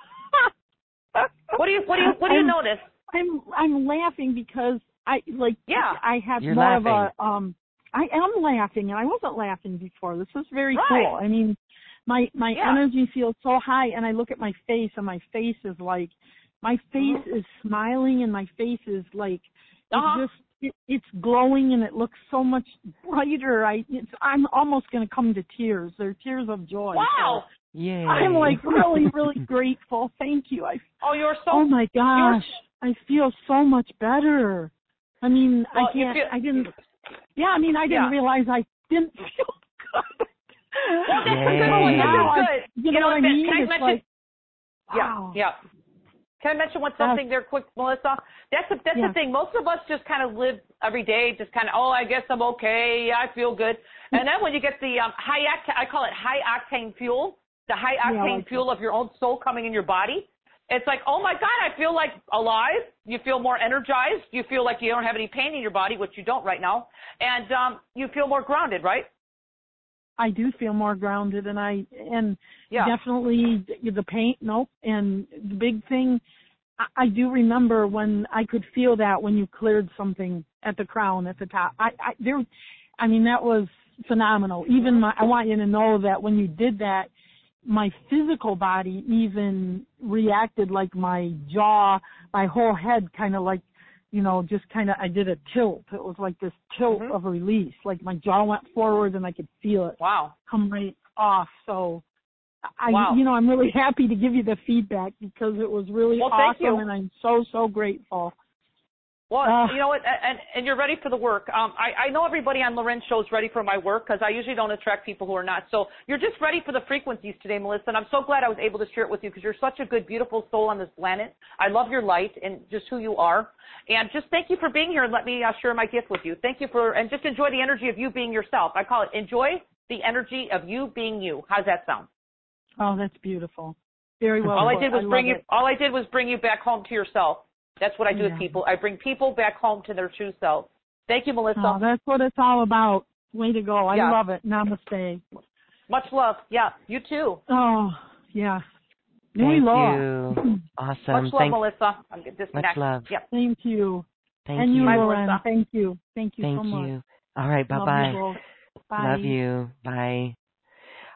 What do you what do you what do you I'm- notice? I'm I'm laughing because I like Yeah. I have You're more of a um I am laughing and I wasn't laughing before. This is very Right. cool. I mean my my Yeah. energy feels so high and I look at my face and my face is like my face Mhm. is smiling and my face is like Uh-huh. it just it, it's glowing and it looks so much brighter. I it's I'm almost going to come to tears. They're tears of joy. Wow. So I'm like really really grateful. Thank you. I Oh, you're so. Oh my gosh, I feel so much better. I mean, Well, I can't. feel- I didn't. Yeah, I mean, I didn't Yeah. realize I didn't feel good. Well, that's a good Now I- good. you know what I mean? Can I mention? like, Yeah, wow. yeah. Can I mention one something there, quick, Melissa? That's the that's Yeah. the thing. Most of us just kind of live every day, just kind of, oh, I guess I'm okay. I feel good. And then when you get the um, high octane, I call it high octane fuel, the high Yeah, octane like fuel of your own soul coming in your body. It's like, oh my God, I feel like alive. You feel more energized. You feel like you don't have any pain in your body, which you don't right now, and um, you feel more grounded, right? I do feel more grounded, and I and Yeah. definitely the- paint. Nope. And the big thing, I, I do remember when I could feel that when you cleared something at the crown at the top. I, I there, I mean that was phenomenal. Even my, I want you to know that when you did that, my physical body even reacted like my jaw, my whole head kind of like, you know, just kind of, I did a tilt. It was like this tilt Mhm. of release. Like my jaw went forward and I could feel it Wow. come right off. So I, Wow. you know, I'm really happy to give you the feedback because it was really Well, awesome and I'm so, so grateful. Well, Ah. you know what, and and you're ready for the work. Um, I I know everybody on Loren's show is ready for my work because I usually don't attract people who are not. So you're just ready for the frequencies today, Melissa, and I'm so glad I was able to share it with you because you're such a good, beautiful soul on this planet. I love your light and just who you are, and just thank you for being here and let me uh, share my gift with you. Thank you for and just enjoy the energy of you being yourself. I call it enjoy the energy of you being you. How's that sound? Oh, that's beautiful. Very well. all I did was love bring you. it. All I did was bring you back home to yourself. That's what I do with people. I bring people back home to their true self. Thank you, Melissa. Oh, that's what it's all about. Way to go. I Yeah. love it. Namaste. Much love. Yeah, you too. Oh, yeah. Thank Nui loa. you. Awesome. Much love, Thank, Melissa. I'm gonna disconnect. love. Yep. Thank you. Thank and you. you, Bye, Loren. Melissa. Thank you. Thank you Thank so much. you. All right. Bye-bye. Love, bye. Love you. Bye.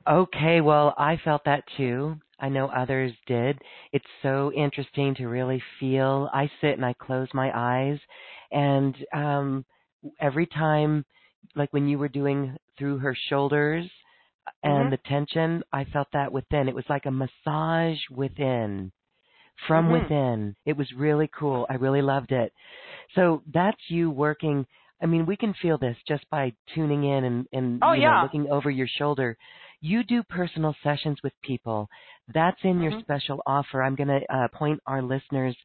Okay, well, I felt that too. I know others did. It's so interesting to really feel. I sit and I close my eyes, and um, every time, like when you were doing through her shoulders and Mhm. the tension, I felt that within. It was like a massage within, from Mhm. within. It was really cool. I really loved it. So that's you working. I mean, we can feel this just by tuning in and, and Oh, you know, yeah. looking over your shoulder. You do personal sessions with people. That's in your Mhm. special offer. I'm going to uh, point our listeners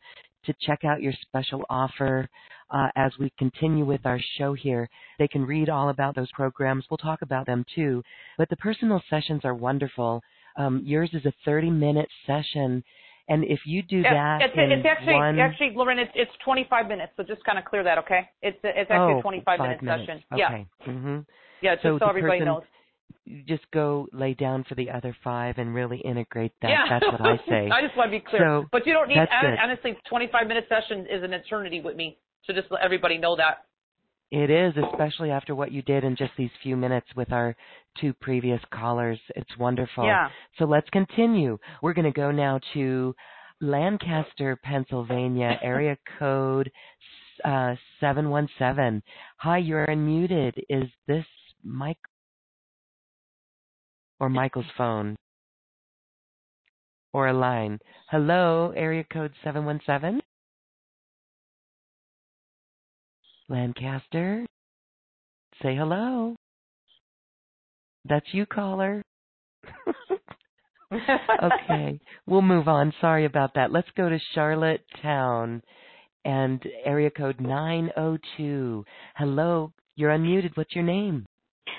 to check out your special offer uh, as we continue with our show here. They can read all about those programs. We'll talk about them too. But the personal sessions are wonderful. Um, yours is a 30 minute session. And if you do that it's, it's actually one, actually Loren, it's it's 25 minutes, so just kind of clear that, okay? It's it's actually oh, a 25 five minute minutes. session. Okay. Yeah, hmm yeah, just So so, everybody person- knows. Just go lay down for the other five and really integrate that. yeah, That's what I say. I just want to be clear, So, but you don't need. that's hon- good. Honestly, 25 minute session is an eternity with me. So just let everybody know that. It is, especially after what you did in just these few minutes with our two previous callers. It's wonderful. Yeah. So let's continue. We're going to go now to Lancaster, Pennsylvania, area code uh, 717. Hi, you're unmuted. Is this Mike or Michael's phone? Or a line? Hello, area code 717? Lancaster? Say hello. That's you, caller. okay, we'll move on. Sorry about that. Let's go to Charlotte Town and area code 902. Hello, you're unmuted. What's your name?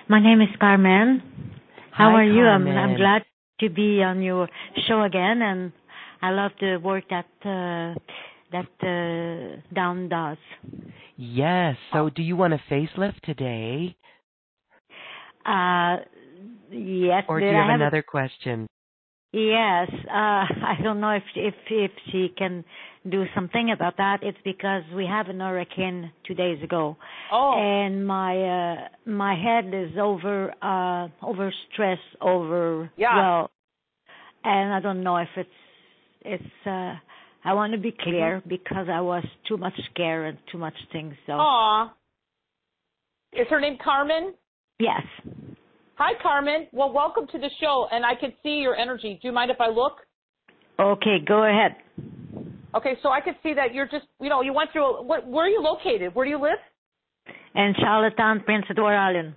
My name is Carmen. How Hi, are you? I'm, I'm glad to be on your show again, and I love the work that uh, that uh, Dawn does. Yes. So, do you want a facelift today, Uh, yes, or do you have have a- another question? Yes, uh, I don't know if if if she can do something about that. It's because we have an hurricane two days ago, Oh, and my uh, my head is over uh over stress over Yeah. well, and I don't know if it's it's. uh I want to be clear Mm-hmm. because I was too much scared and too much things. So aw. Is her name Carmen? yes, Hi, Carmen. Well, welcome to the show, and I can see your energy. Do you mind if I look? okay, go ahead. Okay, so I could see that you're just, you know, you went through. A, what, where are you located? Where do you live? In Charlottetown, Prince Edward Island,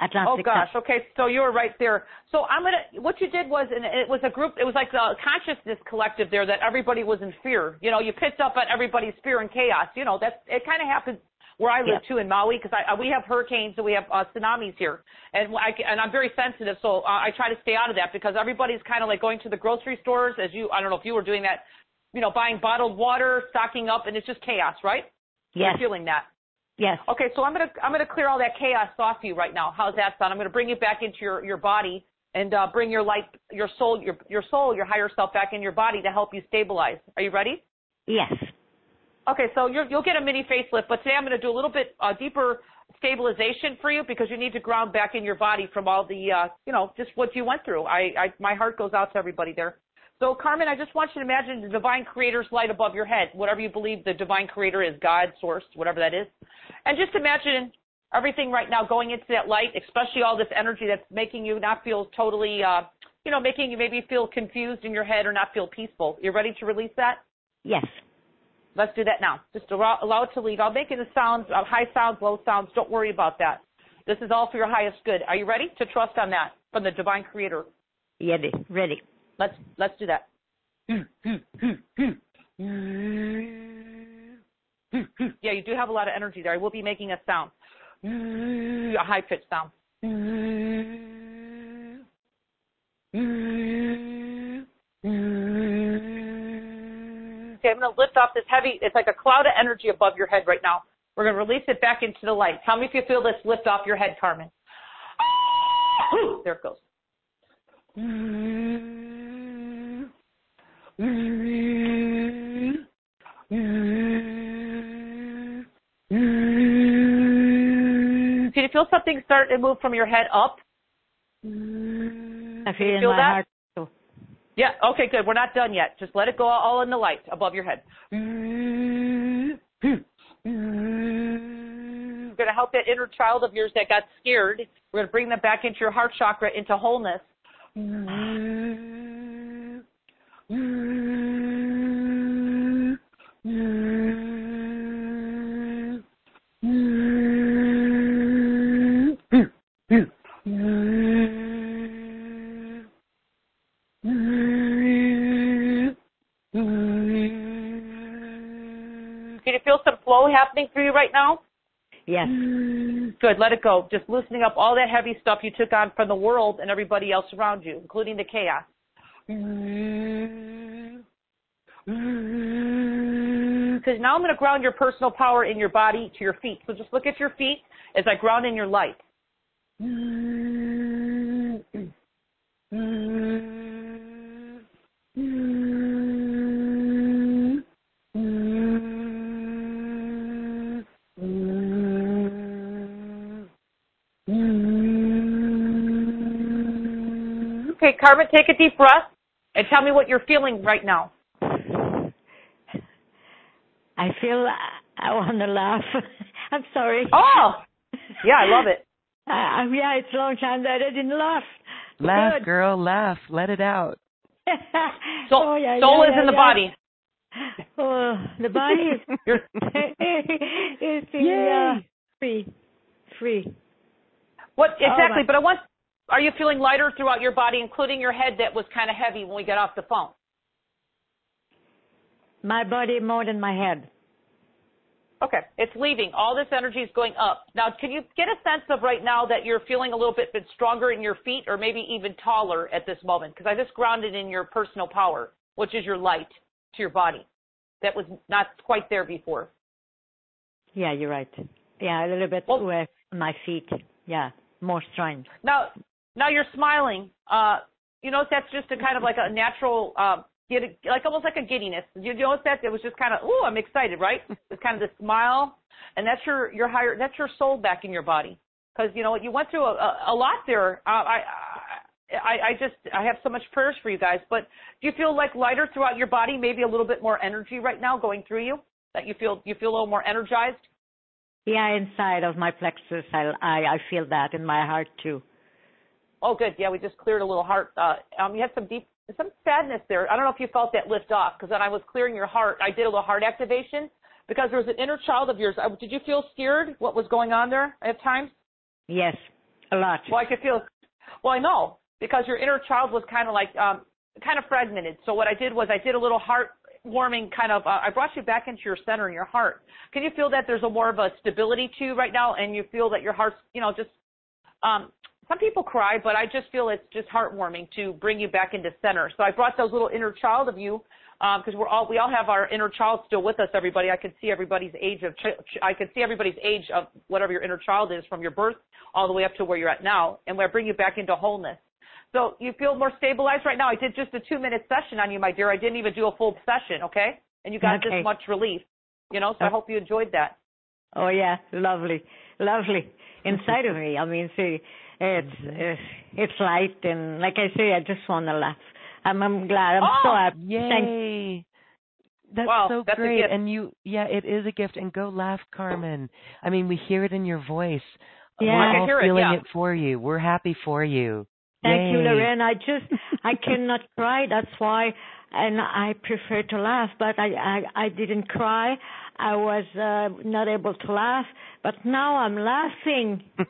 Atlantic. Oh gosh. Okay, so you were right there. So I'm gonna. What you did was, and it was a group. It was like a consciousness collective there that everybody was in fear. You know, you picked up on everybody's fear and chaos. You know, that's it. Kind of happens where I live Yep. too in Maui because I, we have hurricanes and we have uh, tsunamis here, and I and I'm very sensitive, so uh, I try to stay out of that because everybody's kind of like going to the grocery stores as you. I don't know if you were doing that. You know, buying bottled water, stocking up, and it's just chaos, right? Yes, You're feeling that. yes. Okay, so I'm gonna I'm gonna clear all that chaos off you right now. How's that sound? I'm gonna bring you back into your your body and uh, bring your light, your soul, your your soul, your higher self back in your body to help you stabilize. Are you ready? Yes. Okay, so you're, you'll get a mini facelift, but today I'm going to do a little bit uh, deeper stabilization for you because you need to ground back in your body from all the, uh, you know, just what you went through. I, I, my heart goes out to everybody there. So, Carmen, I just want you to imagine the divine creator's light above your head, whatever you believe the divine creator is, God, source, whatever that is. And just imagine everything right now going into that light, especially all this energy that's making you not feel totally, uh, you know, making you maybe feel confused in your head or not feel peaceful. You ready to release that? Yes. Let's do that now. Just allow, allow it to leave. I'll make it a sound, uh, high sounds, low sounds. Don't worry about that. This is all for your highest good. Are you ready to trust on that from the divine creator? Ready. Ready. Let's let's do that. Yeah, you do have a lot of energy there. I will be making a sound, a high pitched sound. Okay, I'm going to lift off this heavy. It's like a cloud of energy above your head right now. We're going to release it back into the light. Tell me if you feel this lift off your head, Carmen. There it goes. Did you feel something start to move from your head up? I feel, feel that? Heart. Yeah, okay, good. We're not done yet. Just let it go all in the light above your head. We're going to help that inner child of yours that got scared. We're going to bring them back into your heart chakra, into wholeness. Right now? Yes. Mm, good, let it go. Just loosening up all that heavy stuff you took on from the world and everybody else around you, including the chaos. Mm, mm, because now I'm going to ground your personal power in your body to your feet. So just look at your feet as I ground in your light. Carmen, take a deep breath and tell me what you're feeling right now. I feel I want to laugh. I'm sorry. Oh, yeah, I love it. Uh, yeah, it's a long time that I didn't laugh. Laugh, Good. girl, laugh. Let it out. Soul, oh, yeah, soul yeah, is yeah, in the yeah. body. Oh, the body is You're- is feeling uh, free, free. What exactly? Oh, but I want. Are you feeling lighter throughout your body, including your head that was kind of heavy when we got off the phone? My body more than my head. Okay, it's leaving. All this energy is going up. Now, can you get a sense of right now that you're feeling a little bit, bit stronger in your feet, or maybe even taller at this moment? Because I just grounded in your personal power, which is your light to your body. That was not quite there before. Yeah, you're right. Yeah, a little bit Well- from my feet. Yeah, more strength. Now, now you're smiling. Uh, you notice that's just a kind of like a natural, get like almost like a giddiness. You notice that? It was just kind of, ooh, I'm excited, right? It's kind of the smile, and that's your your higher, that's your soul back in your body. Because you know you went through a, a, a lot there. Uh, I, I, I just, I have so much prayers for you guys. But do you feel like lighter throughout your body? Maybe a little bit more energy right now going through you. That you feel, you feel a little more energized. Yeah, inside of my plexus, I I, I feel that in my heart too. Oh, good. Yeah, we just cleared a little heart. Uh, um, you had some deep, some sadness there. I don't know if you felt that lift off because when I was clearing your heart, I did a little heart activation because there was an inner child of yours. I, did you feel scared? What was going on there at times? Yes, a lot. Well, I could feel. Well, I know because your inner child was kind of like, um, kind of fragmented. So what I did was I did a little heart warming kind of. Uh, I brought you back into your center in your heart. Can you feel that there's a more of a stability to you right now, and you feel that your heart's, you know, just. Um, some people cry, but I just feel it's just heartwarming to bring you back into center. So I brought those little inner child of you um, because we're all we all have our inner child still with us. Everybody, I can see everybody's age of I can see everybody's age of whatever your inner child is from your birth all the way up to where you're at now, and we bring you back into wholeness. So you feel more stabilized right now. I did just a two minute session on you, my dear. I didn't even do a full session, okay? And you got Okay. this much relief, you know. So I hope you enjoyed that. Oh yeah, lovely, lovely. Inside of me, I mean, see, it's Mm-hmm. uh, it's light, and like I say, I just want to laugh. I'm I'm glad. I'm so Oh, happy. Thank Yay. That's Wow, so that's great. And you, yeah, it is a gift. And go laugh, Carmen. I mean, we hear it in your voice. Yeah. We're I can all it, feeling yeah. it for you. We're happy for you. Thank you, Lorraine. I just I cannot cry. That's why, and I prefer to laugh. But I I, I didn't cry. I was uh, not able to laugh. But now I'm laughing.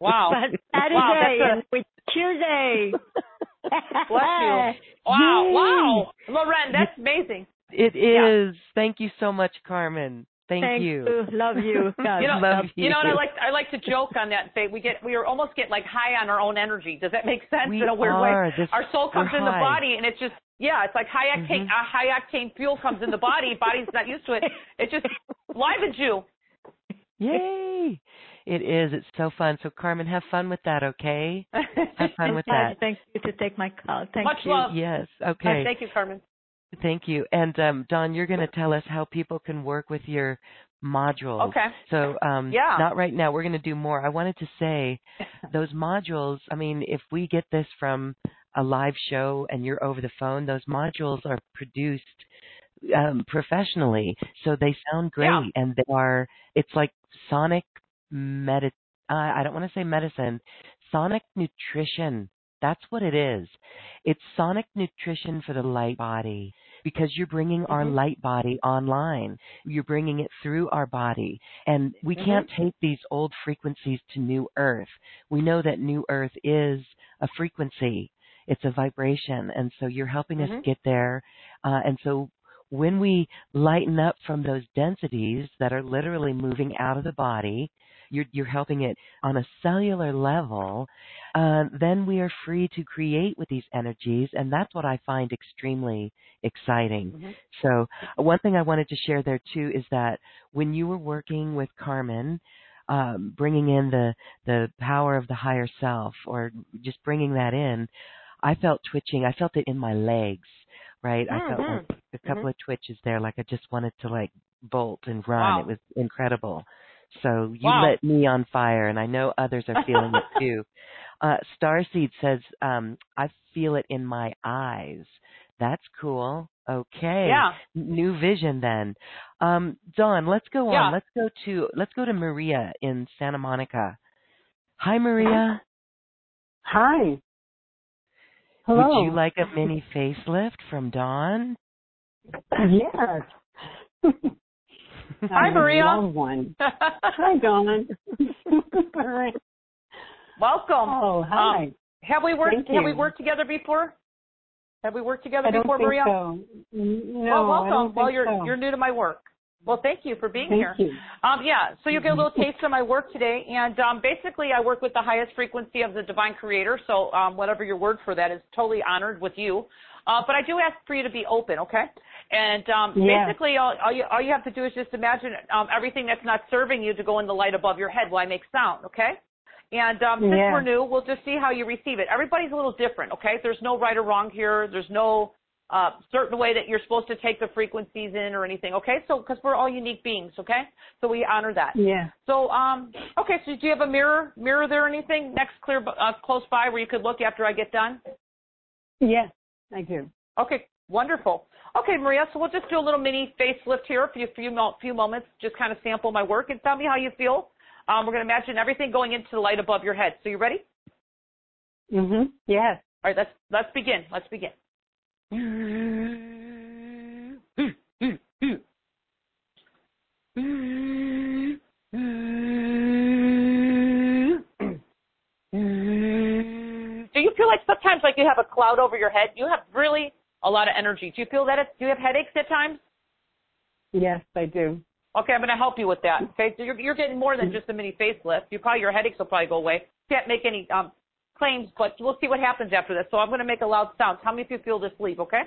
Wow. But Saturday Wow, that's a- and with Tuesday. Bless you. Wow, Yay. wow, Loren, that's amazing. It is. Yeah. Thank you so much, Carmen. Thank, Thank you. Love you. God, You know, Love you know what I like? I like to joke on that and say we get we are almost get like high on our own energy. Does that make sense We in a weird are. way? This- our soul comes we're in the body and it's just yeah, it's like high octane Mhm. uh, high octane fuel comes in the body. Body's not used to it. It just livens you. Yay. It is. It's so fun. So, Carmen, have fun with that, okay? Have fun with Hi, that. Thank you to take my call. Thank Much you. love. Yes. Okay. thank you, Carmen. Thank you. And um, Dawn, you're going to tell us how people can work with your modules. Okay. So um, Yeah. not right now. We're going to do more. I wanted to say those modules. I mean, if we get this from a live show and you're over the phone, those modules are produced um, professionally, so they sound great Yeah. and they are. It's like sonic medi. Uh, I don't want to say medicine. Sonic nutrition. That's what it is. It's sonic nutrition for the light body because you're bringing our Mhm. light body online. You're bringing it through our body. And we Mhm. can't take these old frequencies to new earth. We know that new earth is a frequency. It's a vibration. And so you're helping us Mhm. get there. Uh, and so when we lighten up from those densities that are literally moving out of the body, you're, you're helping it on a cellular level, uh, then we are free to create with these energies, and that's what I find extremely exciting. Mhm. So, one thing I wanted to share there too is that when you were working with Carmen, um, bringing in the the power of the higher self, or just bringing that in, I felt twitching. I felt it in my legs, right? I felt Mhm. like a couple of twitches there, like I just wanted to like bolt and run. Wow. It was incredible. So you Wow. lit me on fire, and I know others are feeling it too. Uh, Starseed says, um, I feel it in my eyes. That's cool. Okay. Yeah. New vision then. Um, Dawn, let's go Yeah. on. Let's go to let's go to Maria in Santa Monica. Hi Maria. Hi. Hello. Would you like a mini facelift from Dawn? Yes. Hi, Maria. One. Hi, Dawn. All right. Welcome. Oh, hi. Um, have we worked? Thank Have we worked together before? Have we worked together I don't before, think Maria? so. No, well, welcome. well, you're so. you're new to my work. Well, thank you for being Thank here. you. Um, yeah, so you'll get a little taste of my work today, and um, basically, I work with the highest frequency of the divine creator. So, um, whatever your word for that is, totally honored with you. Uh, but I do ask for you to be open, okay? And um, Yeah. basically, all, all, you, all you have to do is just imagine um, everything that's not serving you to go in the light above your head while I make sound, okay? And um, since Yeah. we're new, we'll just see how you receive it. Everybody's a little different, okay? There's no right or wrong here. There's no uh, certain way that you're supposed to take the frequencies in or anything, okay? So, because we're all unique beings, okay? So we honor that. Yeah. So, um, okay. So, do you have a mirror, mirror there, or anything next, clear, uh, close by, where you could look after I get done? Yes, I do. Okay, wonderful. Okay, Maria. So we'll just do a little mini facelift here for a few few moments, just kind of sample my work and tell me how you feel. Um, we're going to imagine everything going into the light above your head. So, you ready? Mm-hmm. Yes. All right. Let's let's begin. Let's begin. Do you feel like sometimes like you have a cloud over your head? You have really a lot of energy. Do you feel that? It, do you have headaches at times? Yes, I do. Okay, I'm going to help you with that. Okay, so you're, you're getting more than just a mini facelift. You probably your headaches will probably go away. Can't make any um, claims, but we'll see what happens after this. So I'm going to make a loud sound. Tell me if you feel this leave, okay?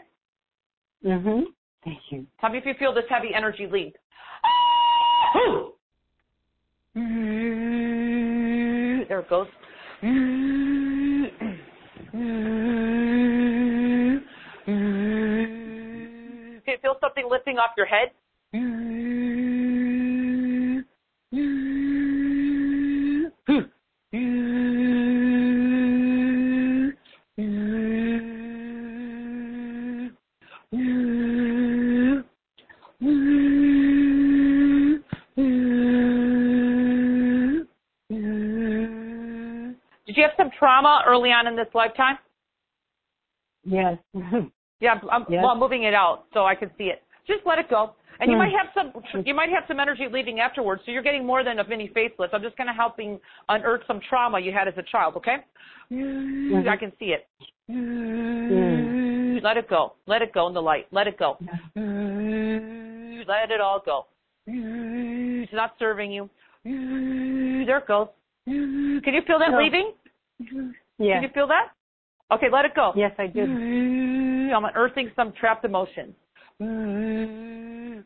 Mhm. Thank you. Tell me if you feel this heavy energy leave. There it goes. Can you feel something lifting off your head? Did you have some trauma early on in this lifetime? Yes. Yeah, I'm, Yes. well, I'm moving it out so I can see it. Just let it go. And you Hmm. might have some, hmm. you might have some energy leaving afterwards. So you're getting more than a mini facelift. I'm just kind of helping unearth some trauma you had as a child. Okay? Mm-hmm. I can see it. Mm-hmm. Let it go. Let it go in the light. Let it go. Let it all go. It's not serving you. There it goes. Can you feel that No. leaving? yes. Can you feel that? Okay, let it go. Yes, I do. I'm unearthing some trapped emotions. You're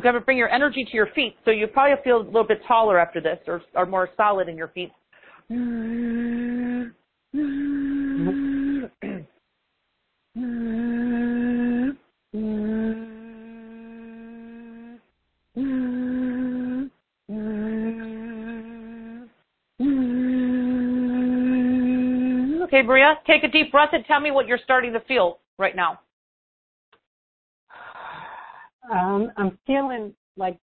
going to bring your energy to your feet, so you probably feel a little bit taller after this, or, or more solid in your feet. Maria, take a deep breath and tell me what you're starting to feel right now. Um, I'm feeling like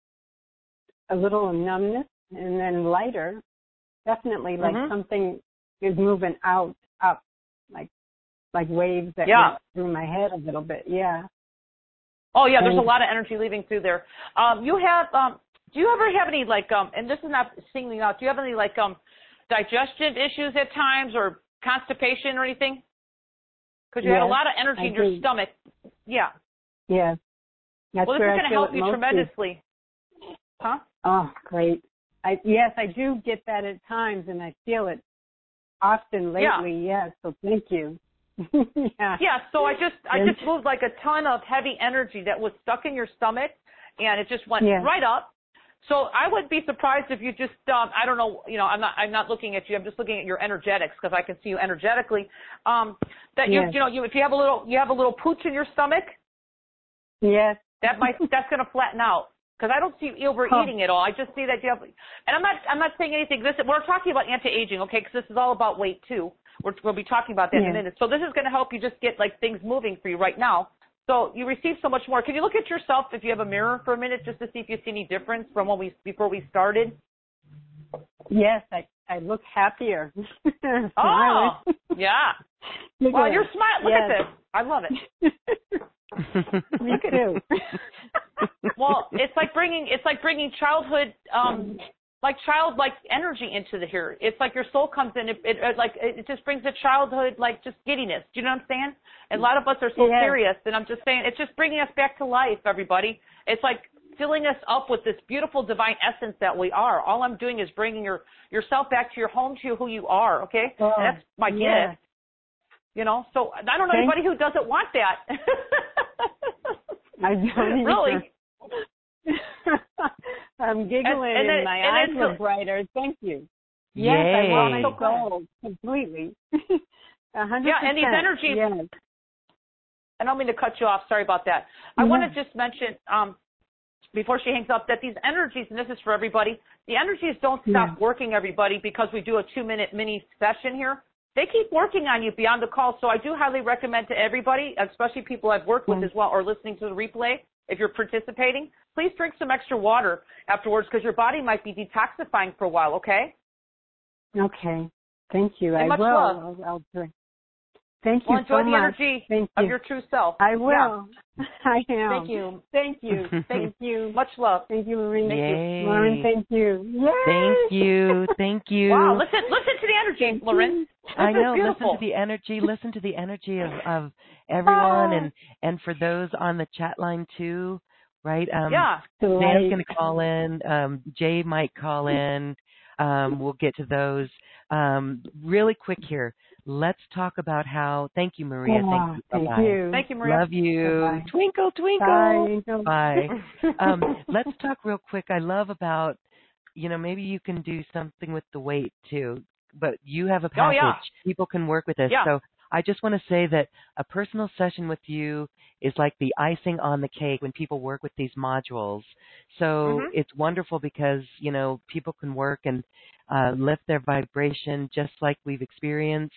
a little numbness and then lighter. Definitely like Mhm. something is moving out, up, like like waves that Yeah. through my head a little bit. Yeah. Oh yeah, there's a lot of energy leaving through there. Um, you have, um, do you ever have any like, um, and this is not singling out. Do you have any like, um, digestion issues at times or constipation or anything? Because you had a lot of energy I in your do. stomach. Yeah. Yeah. That's well, this is going to help you mostly. tremendously. Huh? Oh, great. I yes, I do get that at times and I feel it often Yeah. lately, yes, so thank you. yeah. Yeah, so I just I just moved like a ton of heavy energy that was stuck in your stomach and it just went Yeah. right up. So I would be surprised if you just um I don't know, you know, I'm not I'm not looking at you. I'm just looking at your energetics because I can see you energetically. Um that you Yes. you know, you if you have a little you have a little pooch in your stomach, Yes. that might that's going to flatten out. Because I don't see you overeating at all. I just see that you have, and I'm not I'm not saying anything. This we're talking about anti-aging, okay? Because this is all about weight too. We're, we'll be talking about that in a minute. So this is going to help you just get like things moving for you right now. So you receive so much more. Can you look at yourself if you have a mirror for a minute just to see if you see any difference from when we before we started? Yes, I I look happier. Oh, yeah. Look Well, you're smart. Look Yes. at this. I love it. Me too. well, it's like bringing it's like bringing childhood um like childlike energy into the here. It's like your soul comes in. It, it, it like it just brings a childhood like just giddiness. Do you know what I'm saying? And a lot of us are so Yeah. serious, and I'm just saying it's just bringing us back to life, everybody. It's like filling us up with this beautiful divine essence that we are. All I'm doing is bringing your yourself back to your home to who you are. Okay, Oh, and that's my yeah. gift. You know, so I don't know Thank- anybody who doesn't want that. I don't really. I'm giggling and then- and my and eyes then look brighter. Thank you. Yes, I Yay. want my So completely. A hundred Yeah, and these percent. energies- Yes. I don't mean to cut you off. Sorry about that. I No. want to just mention um, before she hangs up that these energies, and this is for everybody, the energies don't stop Yeah. working, everybody, because we do a two-minute mini session here. They keep working on you beyond the call. So I do highly recommend to everybody, especially people I've worked with Mm. as well, or listening to the replay, if you're participating, please drink some extra water afterwards because your body might be detoxifying for a while. Okay? Okay. Thank you. And I will. I'll, I'll drink. Thank Well, you enjoy so the much. energy Thank of you. your true self. I Yeah. will. I am. Thank you. Thank you. Thank you. Much love. Thank you, Maureen. Yay. Loren, thank you. Yay. Thank you. Thank you. Wow, listen, listen to the energy, Loren. This I know. beautiful. Listen to the energy. Listen to the energy of, of everyone, and and for those on the chat line too, right? Um, yeah. Dan's Delight. going to call in. Um, Jay might call in. Um, we'll get to those. Um, really quick here. Let's talk about how. Thank you, Maria. Oh, thank you. thank Bye-bye. you. Thank you, Maria. Love you. Bye-bye. Twinkle, twinkle. Bye. Bye. um, let's talk real quick. I love about, you know, maybe you can do something with the weight too, but you have a package. Oh, package. yeah. People can work with this. Yeah. So I just want to say that a personal session with you is like the icing on the cake when people work with these modules. So Mhm. it's wonderful because, you know, people can work and uh, lift their vibration just like we've experienced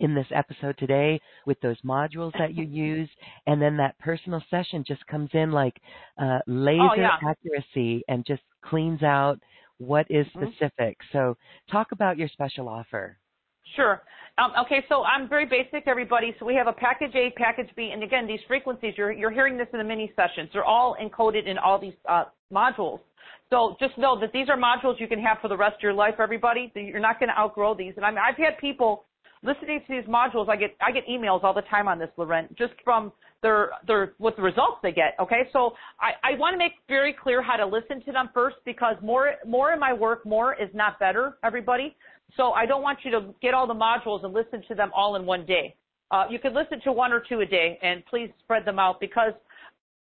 in this episode today with those modules that you use and then that personal session just comes in like uh, laser Oh, yeah. accuracy and just cleans out what is Mhm. specific so talk about your special offer Sure. Um, okay, so I'm very basic, everybody. So we have a package A, package B, and again, these frequencies, you're, you're hearing this in the mini sessions. They're all encoded in all these uh, modules. So just know that these are modules you can have for the rest of your life, everybody. You're not going to outgrow these. And I mean, I've had people listening to these modules. I get I get emails all the time on this, Loren, just from their their what the results they get. Okay, so I, I want to make very clear how to listen to them first because more more in my work, more is not better, everybody. So I don't want you to get all the modules and listen to them all in one day. Uh, you can listen to one or two a day, and please spread them out because,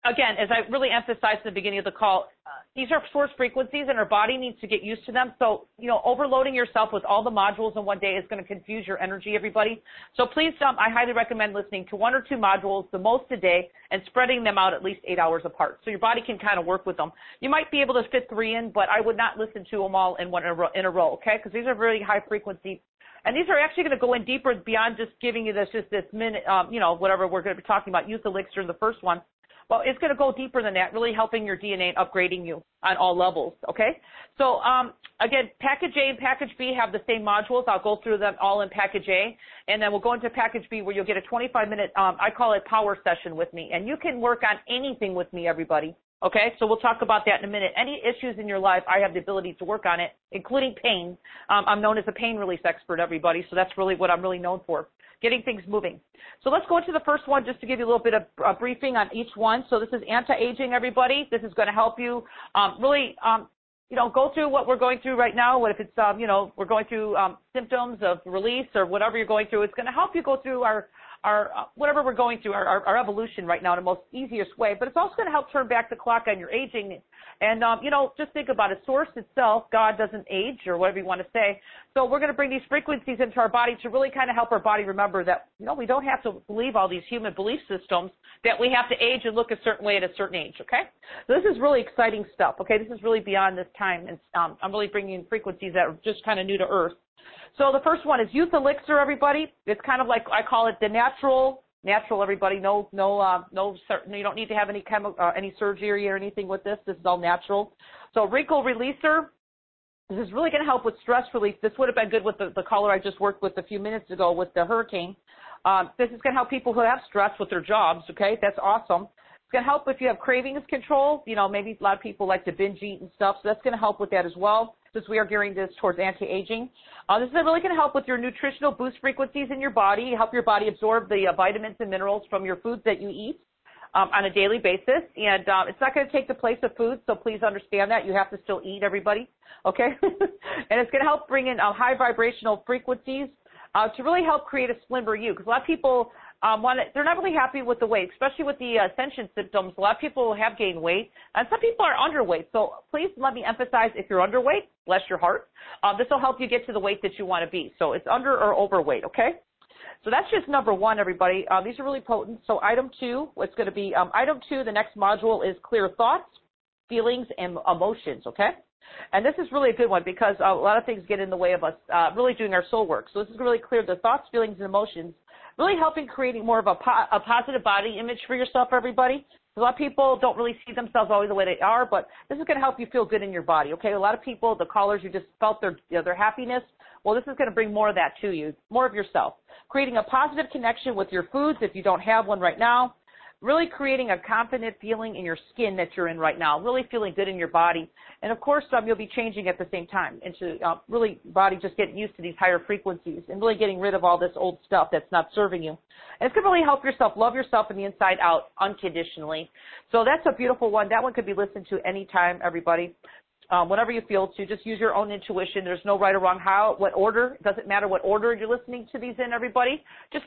again, as I really emphasized in the beginning of the call, uh, these are source frequencies and our body needs to get used to them. So, you know, overloading yourself with all the modules in one day is going to confuse your energy, everybody. So please, um, I highly recommend listening to one or two modules, the most a day, and spreading them out at least eight hours apart. So your body can kind of work with them. You might be able to fit three in, but I would not listen to them all in one in a row, okay? Because these are very high frequency and these are actually going to go in deeper beyond just giving you this just this minute, um, you know, whatever we're going to be talking about, youth elixir in the first one. Well, it's going to go deeper than that, really helping your DNA and upgrading you on all levels. Okay. So um, again, package A and package B have the same modules. I'll go through them all in package A, and then we'll go into package B where you'll get a 25 minute, um, I call it power session with me, and you can work on anything with me, everybody. Okay, so we'll talk about that in a minute. Any issues in your life, I have the ability to work on it, including pain. Um, I'm known as a pain release expert, everybody, so that's really what I'm really known for getting things moving. So let's go into the first one just to give you a little bit of a briefing on each one. So this is anti-aging, everybody. This is going to help you um, really, um, you know, go through what we're going through right now. What if it's, um, you know, we're going through um, symptoms of release or whatever you're going through. It's going to help you go through our our whatever we're going through, our, our, our, evolution right now in the most easiest way. But it's also going to help turn back the clock on your aging and, um, you know, just think about it. Source itself, God doesn't age or whatever you want to say. So we're going to bring these frequencies into our body to really kind of help our body remember that, you know, we don't have to believe all these human belief systems that we have to age and look a certain way at a certain age, okay? So this is really exciting stuff, okay? This is really beyond this time. And um, I'm really bringing in frequencies that are just kind of new to Earth. So the first one is Youth Elixir, everybody. It's kind of like, I call it the natural natural everybody. No no uh no you don't need to have any chemical uh, any surgery or anything with this. This is all natural. So wrinkle releaser this is really going to help with stress relief. This would have been good with the, the caller i just worked with a few minutes ago with the hurricane. Um, this is going to help people who have stress with their jobs okay? That's awesome to help if you have cravings control you know maybe a lot of people like to binge eat and stuff so that's to help with that as well since we are gearing this towards anti-aging. Uh, this is really to help with your nutritional boost frequencies in your body, help your body absorb the uh, vitamins and minerals from your foods that you eat um, on a daily basis. And uh, it's not going to take the place of food, so please understand that. You have to still eat, everybody. Okay? and it's going to help bring in uh, high vibrational frequencies uh, to really help create a slimmer you. Because a lot of people um, they're not really happy with the weight, especially with the ascension symptoms. A lot of people have gained weight, and some people are underweight. So please let me emphasize: if you're underweight, bless your heart, uh, this will help you get to the weight that you want to be. So it's under or overweight, okay? So that's just number one, everybody. Uh, these are really potent. So item two, what's going to be um, item two? The next module is clear thoughts, feelings, and emotions. Okay. And this is really a good one because a lot of things get in the way of us uh, really doing our soul work. So this is really clear the thoughts, feelings, and emotions really helping creating more of a, po- a positive body image for yourself, everybody. A lot of people don't really see themselves always the way they are, but this is going to help you feel good in your body. Okay, a lot of people, the callers, you just felt their you know, their happiness. Well, this is going to bring more of that to you, more of yourself. Creating a positive connection with your foods if you don't have one right now really creating a confident feeling in your skin that you're in right now, really feeling good in your body. And of course, um, you'll be changing at the same time into uh, really body just getting used to these higher frequencies and really getting rid of all this old stuff that's not serving you. And it's going to really help yourself love yourself from the inside out unconditionally. So that's a beautiful one. That one could be listened to anytime, everybody. Um, whatever you feel to, just use your own intuition. There's no right or wrong how, what order. It doesn't matter what order you're listening to these in, everybody. Just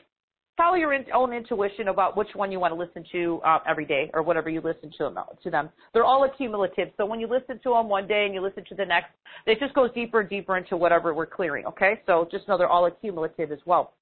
follow your in, own intuition about which one you want to listen to uh, every day or whatever you listen to them, to them. They're all accumulative. So when you listen to them one day and you listen to the next, it just goes deeper and deeper into whatever we're clearing. Okay, so just know they're all accumulative as well.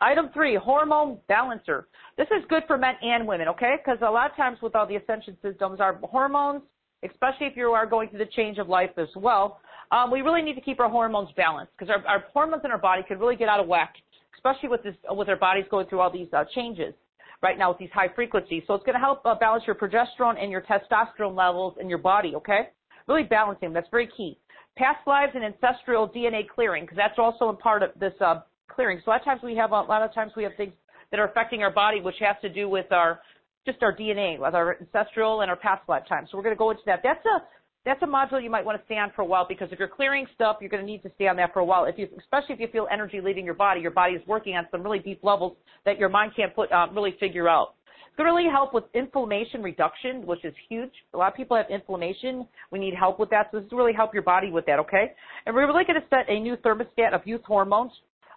Item three, hormone balancer. This is good for men and women, okay? Because a lot of times with all the ascension systems, our hormones, especially if you are going through the change of life as well, um, we really need to keep our hormones balanced because our, our hormones in our body could really get out of whack especially with this with our bodies going through all these uh, changes right now with these high frequencies. So it's going to help uh, balance your progesterone and your testosterone levels in your body. Okay, really balancing. That's very key. Past lives and ancestral DNA clearing because that's also a part of this uh, clearing. So a lot of times we have a lot of times we have things that are affecting our body, which has to do with our just our DNA, with our ancestral and our past lifetimes. So we're going to go into that. That's a that's a module you might want to stay on for a while because if you're clearing stuff, you're going to need to stay on that for a while. If you, especially if you feel energy leaving your body, your body is working on some really deep levels that your mind can't put uh, really figure out. It's going to really help with inflammation reduction, which is huge. A lot of people have inflammation. We need help with that. So this will really help your body with that, okay? And we're really going to set a new thermostat of youth hormones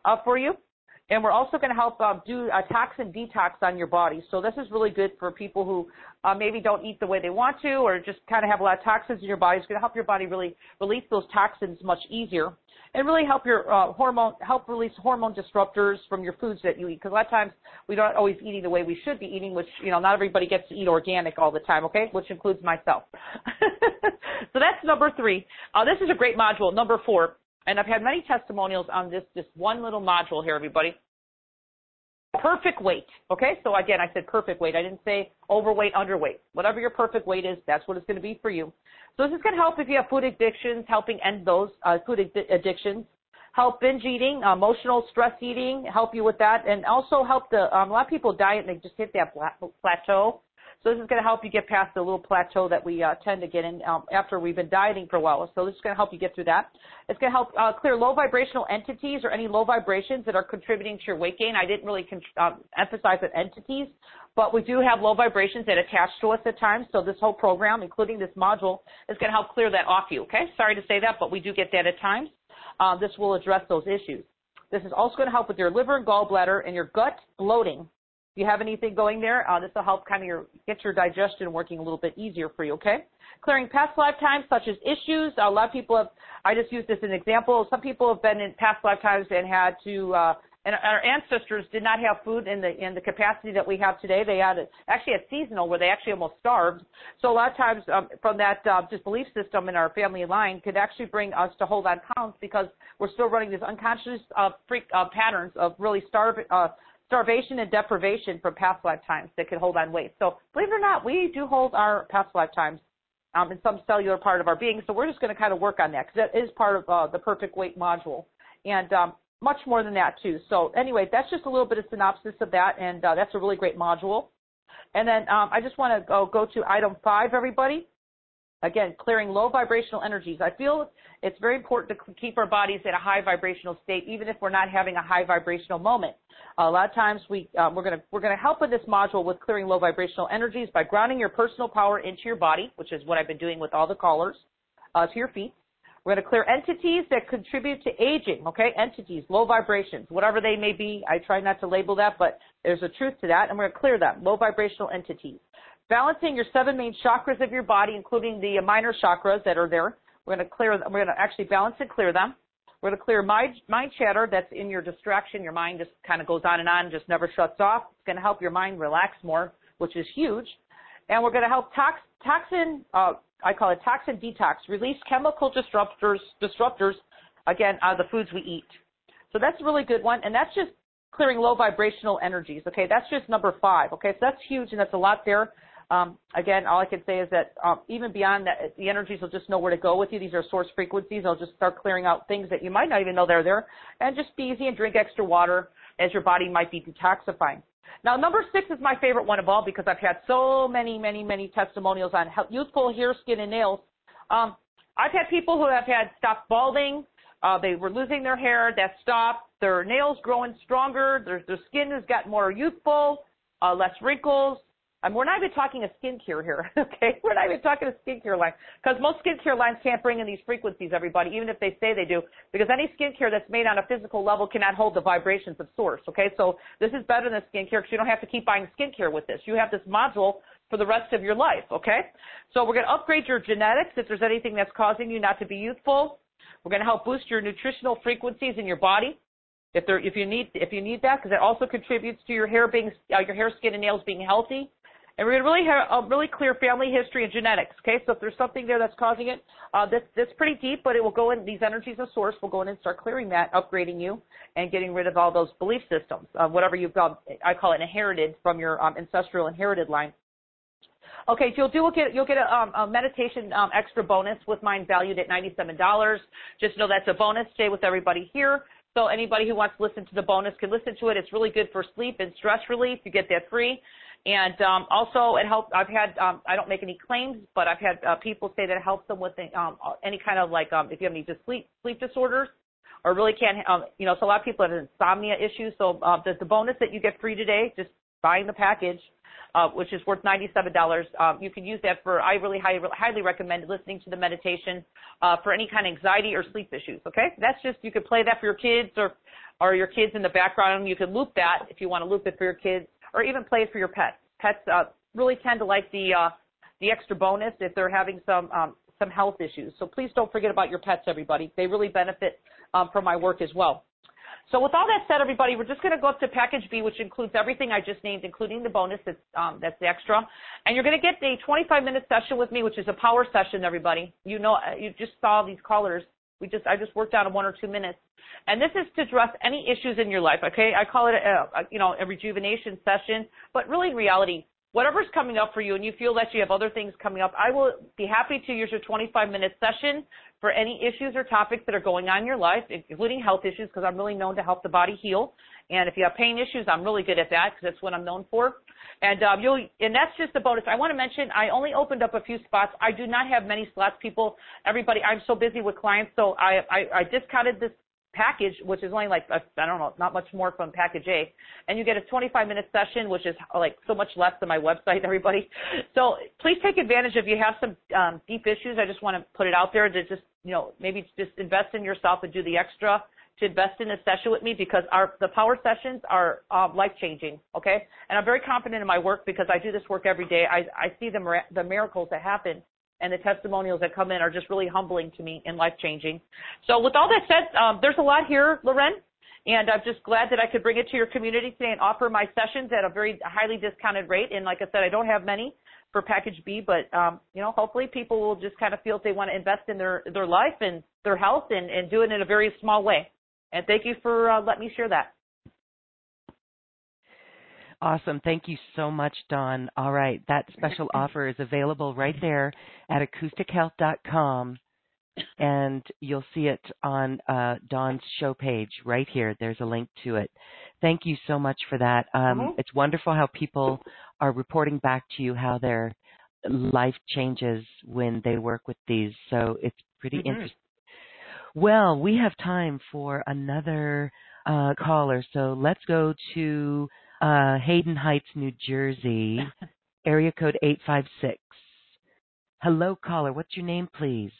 uh, for you. And we're also going to help uh, do a toxin detox on your body. So this is really good for people who uh, maybe don't eat the way they want to or just kind of have a lot of toxins in your body. It's going to help your body really release those toxins much easier and really help your uh, hormone, help release hormone disruptors from your foods that you eat. Because a lot of times we don't always eating the way we should be eating, which, you know, not everybody gets to eat organic all the time, okay? Which includes myself. so that's number three. Uh, this is a great module. Number four, and I've had many testimonials on this, this one little module here, everybody. Perfect weight. Okay, so again, I said perfect weight. I didn't say overweight, underweight. Whatever your perfect weight is, that's what it's going to be for you. So this is going to help if you have food addictions, helping end those uh, food addictions. Help binge eating, emotional stress eating, help you with that, and also help the. Um, a lot of people diet and they just hit that plateau. So this is going to help you get past the little plateau that we uh, tend to get in um, after we've been dieting for a while. So this is going to help you get through that. It's going to help uh, clear low vibrational entities or any low vibrations that are contributing to your weight gain. I didn't really con- um, emphasize on entities, but we do have low vibrations that attach to us at times. So this whole program, including this module, is going to help clear that off you. Okay, sorry to say that, but we do get that at times. Uh, this will address those issues. This is also going to help with your liver and gallbladder and your gut bloating if you have anything going there, uh, this will help kind of your, get your digestion working a little bit easier for you, okay? Clearing past lifetimes such as issues. A lot of people have, I just used this as an example. Some people have been in past lifetimes and had to, uh, and our ancestors did not have food in the in the capacity that we have today. They had actually had seasonal where they actually almost starved. So a lot of times um, from that uh, just belief system in our family line could actually bring us to hold on counts because we're still running these unconscious uh, freak uh, patterns of really starve, uh, starvation and deprivation from past lifetimes that could hold on weight. So believe it or not, we do hold our past lifetimes um, in some cellular part of our being. So we're just going to kind of work on that because that is part of uh, the perfect weight module. And um, much more than that too. So anyway, that's just a little bit of synopsis of that, and uh, that's a really great module. And then um, I just want to go, go to item five, everybody. Again, clearing low vibrational energies. I feel it's very important to keep our bodies at a high vibrational state, even if we're not having a high vibrational moment. a lot of times we um, we're going to we're to help with this module with clearing low vibrational energies by grounding your personal power into your body, which is what I've been doing with all the callers, uh, to your feet. We're going to clear entities that contribute to aging, okay? Entities, low vibrations, whatever they may be. I try not to label that, but there's a truth to that, and we're going to clear them, low vibrational entities. Balancing your seven main chakras of your body, including the minor chakras that are there. We're going to clear. We're going to actually balance and clear them. We're going to clear mind, mind chatter that's in your distraction. Your mind just kind of goes on and on, just never shuts off. It's going to help your mind relax more, which is huge. And we're going to help tox, toxin, uh, I call it toxin detox, release chemical disruptors, disruptors, again, out of the foods we eat. So that's a really good one. And that's just clearing low vibrational energies. Okay, that's just number five. Okay, so that's huge and that's a lot there. Um, again, all I can say is that um, even beyond that, the energies will just know where to go with you. These are source frequencies. They'll just start clearing out things that you might not even know they're there. And just be easy and drink extra water as your body might be detoxifying. Now, number six is my favorite one of all because I've had so many, many, many testimonials on youthful hair, skin, and nails. Um, I've had people who have had stopped balding. Uh, they were losing their hair. That stopped. Their nails growing stronger. Their, their skin has got more youthful, uh, less wrinkles. We're not even talking a skincare here, okay? We're not even talking a skincare line because most skincare lines can't bring in these frequencies, everybody, even if they say they do, because any skincare that's made on a physical level cannot hold the vibrations of source, okay? So this is better than skincare because you don't have to keep buying skincare with this. You have this module for the rest of your life, okay? So we're going to upgrade your genetics if there's anything that's causing you not to be youthful. We're going to help boost your nutritional frequencies in your body. If there, if you need, if you need that, because it also contributes to your hair being, uh, your hair, skin, and nails being healthy. And we're going to really have a really clear family history and genetics. Okay, so if there's something there that's causing it, uh, that's, pretty deep, but it will go in, these energies of source will go in and start clearing that, upgrading you, and getting rid of all those belief systems, uh, whatever you've got, I call it inherited from your um, ancestral inherited line. Okay, so you'll do get you'll get a, um, a meditation um, extra bonus with mine valued at ninety seven dollars. Just know that's a bonus. Stay with everybody here. So anybody who wants to listen to the bonus can listen to it. It's really good for sleep and stress relief. You get that free. And um, also, it helps. I've had um, I don't make any claims, but I've had uh, people say that it helps them with um, any kind of like um, if you have any just sleep sleep disorders or really can't um, you know. So a lot of people have insomnia issues. So uh, the, the bonus that you get free today, just buying the package, uh, which is worth $97. Um, you can use that for, I really highly, highly recommend listening to the meditation uh, for any kind of anxiety or sleep issues. Okay, that's just you could play that for your kids or or your kids in the background. You can loop that if you want to loop it for your kids, or even play it for your pets. Pets uh, really tend to like the uh, the extra bonus if they're having some um, some health issues. So please don't forget about your pets, everybody. They really benefit um, from my work as well. So with all that said, everybody, we're just going to go up to package B, which includes everything I just named, including the bonus that's um, that's the extra. And you're going to get a 25 minute session with me, which is a power session, everybody. You know, you just saw these callers. We just I just worked out in one or two minutes, and this is to address any issues in your life. Okay, I call it a, a you know a rejuvenation session, but really in reality, whatever's coming up for you and you feel that you have other things coming up, I will be happy to use your 25 minute session for any issues or topics that are going on in your life, including health issues, because I'm really known to help the body heal. And if you have pain issues, I'm really good at that because that's what I'm known for. And um, you'll, and that's just a bonus. I want to mention I only opened up a few spots. I do not have many slots, people. Everybody, I'm so busy with clients, so I I, I discounted this package, which is only like I don't know, not much more from package A, and you get a 25 minute session, which is like so much less than my website. Everybody, so please take advantage if you have some um, deep issues. I just want to put it out there to just you know maybe just invest in yourself and do the extra to invest in a session with me because our the power sessions are um, life changing. Okay, and I'm very confident in my work because I do this work every day. I I see the the miracles that happen and the testimonials that come in are just really humbling to me and life changing. So with all that said, um, there's a lot here, Loren, and I'm just glad that I could bring it to your community today and offer my sessions at a very highly discounted rate. And like I said, I don't have many for package B, but um, you know, hopefully people will just kind of feel if they want to invest in their their life and their health and, and do it in a very small way. And thank you for uh, letting me share that. Awesome. Thank you so much, Dawn. All right. That special offer is available right there at acoustichealth.com. And you'll see it on uh, Dawn's show page right here. There's a link to it. Thank you so much for that. Um, mm-hmm. It's wonderful how people are reporting back to you how their life changes when they work with these. So it's pretty mm-hmm. interesting. Well, we have time for another uh, caller. So let's go to uh, Haddon Heights, New Jersey, area code 856. Hello, caller. What's your name, please?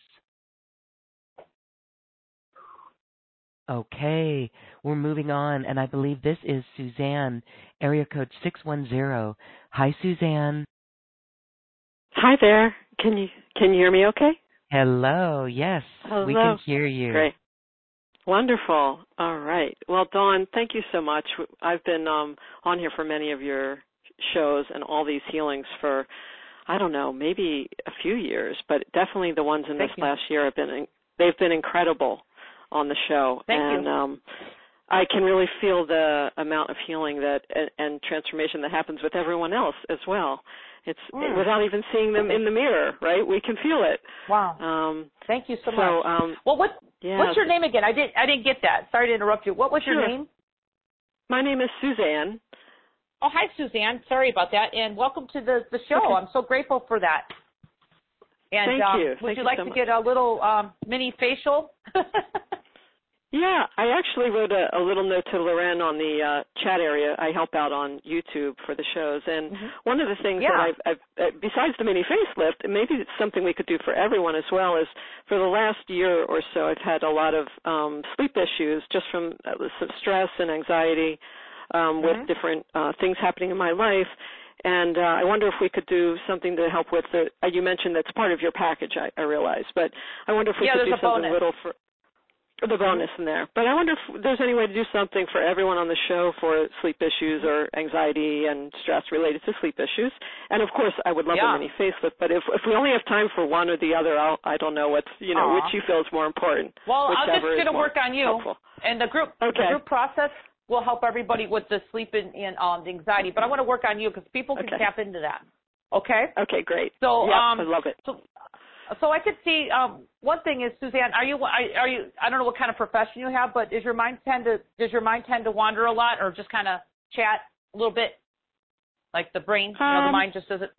Okay, we're moving on, and I believe this is Suzanne, area code 610. Hi, Suzanne. Hi there. Can you can you hear me okay? Hello. Yes, Hello. we can hear you. Great. Wonderful. All right. Well, Dawn, thank you so much. I've been um, on here for many of your shows and all these healings for, I don't know, maybe a few years, but definitely the ones in thank this you. last year have been they've been incredible on the show. Thank and you. um I can really feel the amount of healing that and, and transformation that happens with everyone else as well. It's mm. without even seeing them in the mirror, right? We can feel it. Wow. Um, Thank you so, so much. Um, well, what yeah. what's your name again? I didn't I didn't get that. Sorry to interrupt you. What was sure. your name? My name is Suzanne. Oh, hi, Suzanne. Sorry about that, and welcome to the the show. Okay. I'm so grateful for that. And Thank um, you. would Thank you you like so to much. get a little um, mini facial? Yeah, I actually wrote a, a little note to Loren on the uh, chat area. I help out on YouTube for the shows, and mm-hmm. one of the things yeah. that I've, I've uh, besides the mini facelift, and maybe it's something we could do for everyone as well, is for the last year or so, I've had a lot of um, sleep issues just from uh, some stress and anxiety um, mm-hmm. with different uh, things happening in my life. And uh, I wonder if we could do something to help with the. Uh, you mentioned that's part of your package, I, I realize, but I wonder if we yeah, could do something bonus. little for the bonus in there. But I wonder if there's any way to do something for everyone on the show for sleep issues or anxiety and stress related to sleep issues. And of course, I would love Yeah. a mini facelift. But if if we only have time for one or the other, I'll, I don't know what's you know Aw. which you feel is more important. Well, I'm just going to work on you, helpful. and the group Okay. the group process will help everybody with the sleep and, and um, the anxiety. But I want to work on you because people can Okay. tap into that. Okay. Okay, great. So Yep, um, I love it. So, so I could see um, one thing is Suzanne. Are you are you? I don't know what kind of profession you have, but does your mind tend to does your mind tend to wander a lot, or just kind of chat a little bit, like the brain? you know, the Um, mind just doesn't.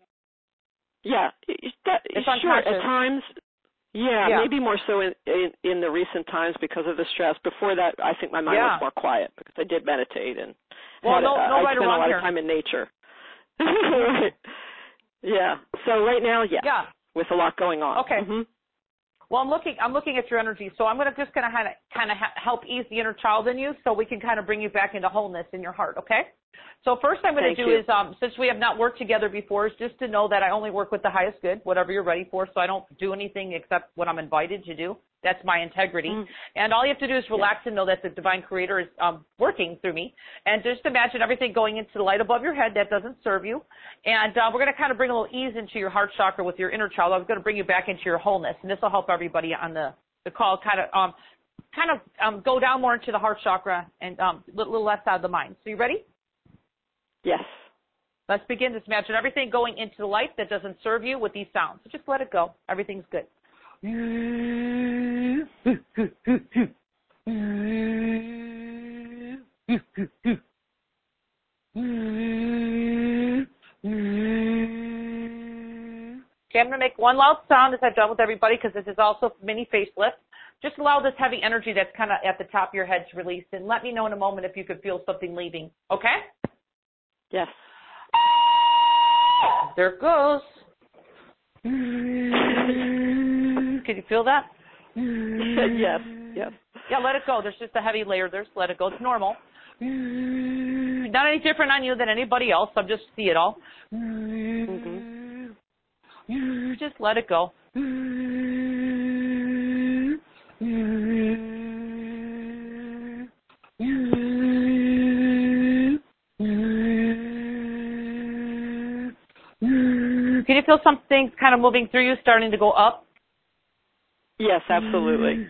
Yeah, that- It's sure. At times, Yeah, Yeah. maybe more so in, in in the recent times because of the stress. Before that, I think my mind Yeah. was more quiet because I did meditate and Well, had no- no I right spent a lot here. of time in nature. right. Yeah. So right now, yes, Yeah. With a lot going on. Okay. Mhm. Well, I'm looking. I'm looking at your energy, so I'm gonna just gonna kind of kind of help ease the inner child in you, so we can kind of bring you back into wholeness in your heart. Okay. So first, I'm going to Thank do you. is um, since we have not worked together before, is just to know that I only work with the highest good, whatever you're ready for. So I don't do anything except what I'm invited to do. That's my integrity. Mm. And all you have to do is relax and know that the divine creator is um, working through me. And just imagine everything going into the light above your head that doesn't serve you. And uh, we're going to kind of bring a little ease into your heart chakra with your inner child. I'm going to bring you back into your wholeness. And this will help everybody on the, the call kind of um, kind of um, go down more into the heart chakra and um, a little, little less out of the mind. So you ready? Yes. Let's begin. Just imagine everything going into the light that doesn't serve you with these sounds. So just let it go. Everything's good. Okay, I'm going to make one loud sound as I've done with everybody because this is also mini facelift. Just allow this heavy energy that's kind of at the top of your head to release and let me know in a moment if you could feel something leaving. Okay? Yes. There it goes. Feel that? yes. Yes. Yeah, let it go. There's just a heavy layer there, let it go. It's normal. Not any different on you than anybody else. I'm just see it all. Mhm. Just let it go. Can you feel something kind of moving through you, starting to go up? Yes, absolutely. Mm.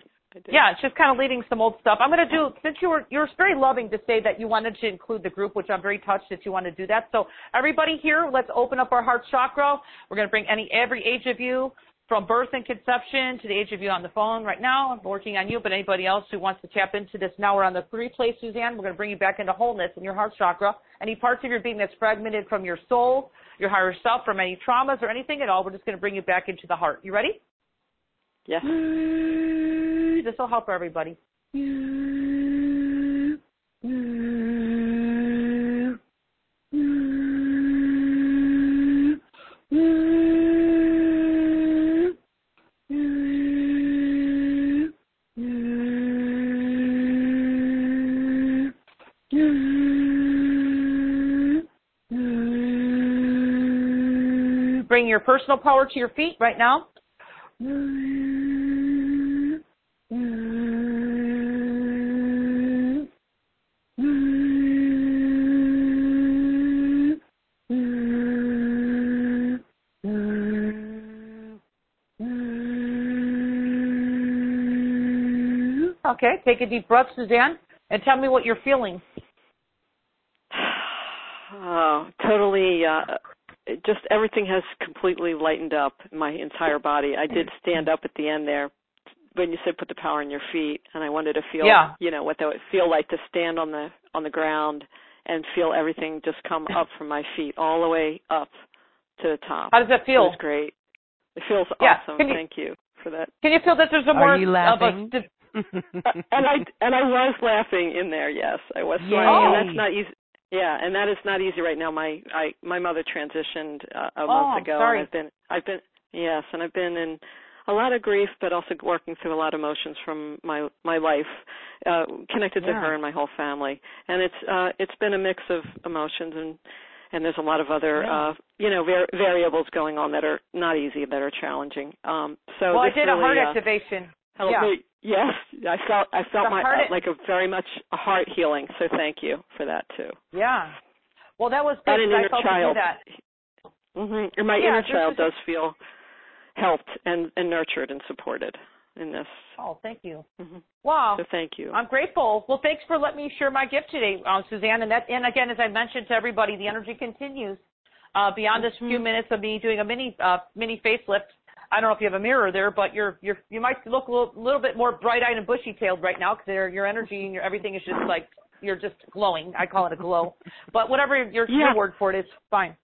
Yeah, it's just kind of leading some old stuff. I'm going to do since you were you're very loving to say that you wanted to include the group, which I'm very touched that you want to do that. So everybody here, let's open up our heart chakra. We're going to bring any every age of you from birth and conception to the age of you on the phone right now. I'm working on you, but anybody else who wants to tap into this now, we're on the three place, Suzanne. We're going to bring you back into wholeness in your heart chakra. Any parts of your being that's fragmented from your soul, your higher self, from any traumas or anything at all, we're just going to bring you back into the heart. You ready? Yes. This will help everybody. Bring your personal power to your feet right now. Okay, take a deep breath, Suzanne, and tell me what you're feeling. Oh, totally. Uh, just everything has completely lightened up my entire body. I did stand up at the end there when you said put the power in your feet, and I wanted to feel, Yeah. you know, what that would feel like to stand on the on the ground and feel everything just come up from my feet all the way up to the top. How does that It feel? was great. It feels Yeah, awesome. you- Thank you for that. Can you feel that there's a more Are you laughing? of a st- and I and I was laughing in there. Yes, I was Yay. and that's not easy. Yeah, and that is not easy right now. My I my mother transitioned uh, a Oh, month ago, sorry. and I've been I've been yes, and I've been in a lot of grief, but also working through a lot of emotions from my my life, uh, connected to Yeah. her and my whole family, and it's uh, it's been a mix of emotions and. And there's a lot of other, Yeah. uh, you know, var- variables going on that are not easy, that are challenging. Um, so well, I did a heart uh, activation. Helped Yeah. me. Yes, I felt I felt The my heart- uh, like a very much a heart healing. So thank you for that too. Yeah. Well, that was good. An 'cause I inner felt to do child. that. hmm And my Yeah, inner child does feel helped and, and nurtured and supported in this. Oh, thank you. hmm Wow. So thank you. I'm grateful. Well, thanks for letting me share my gift today, uh, Suzanne. And that, and again, as I mentioned to everybody, the energy continues uh, beyond this few Mhm. minutes of me doing a mini uh, mini facelift. I don't know if you have a mirror there, but you're you're you might look a little, little bit more bright-eyed and bushy-tailed right now because your your energy and your everything is just like you're just glowing. I call it a glow, but whatever your Yeah. your word for it is, fine.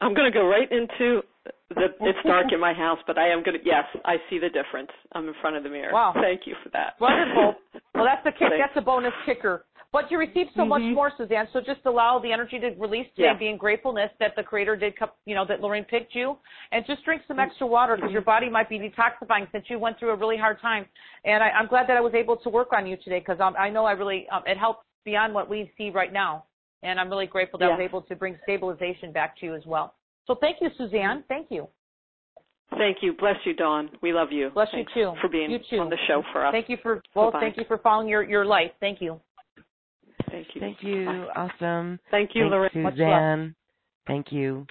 I'm going to go right into the, it's dark in my house, but I am gonna. Yes, I see the difference. I'm in front of the mirror. Wow. Thank you for that. Wonderful. Well, that's the kick. Thanks. That's a bonus kicker. But you received so much Mhm. more, Suzanne. So just allow the energy to release today, Yeah. being gratefulness that the Creator did, you know, that Lorraine picked you, and just drink some extra water because your body might be detoxifying since you went through a really hard time. And I, I'm glad that I was able to work on you today because um, I know I really um, it helped beyond what we see right now, and I'm really grateful that I was able to bring stabilization back to you as well. So thank you, Suzanne. Thank you. Thank you. Bless you, Dawn. We love you. Bless Thanks you too. for being you too. on the show for us. Thank you for well, Bye-bye. thank you for following your your life. Thank you. Thank you. Thank you. Awesome. Thank you, Thanks, Lorraine. Much love. Suzanne. Thank you.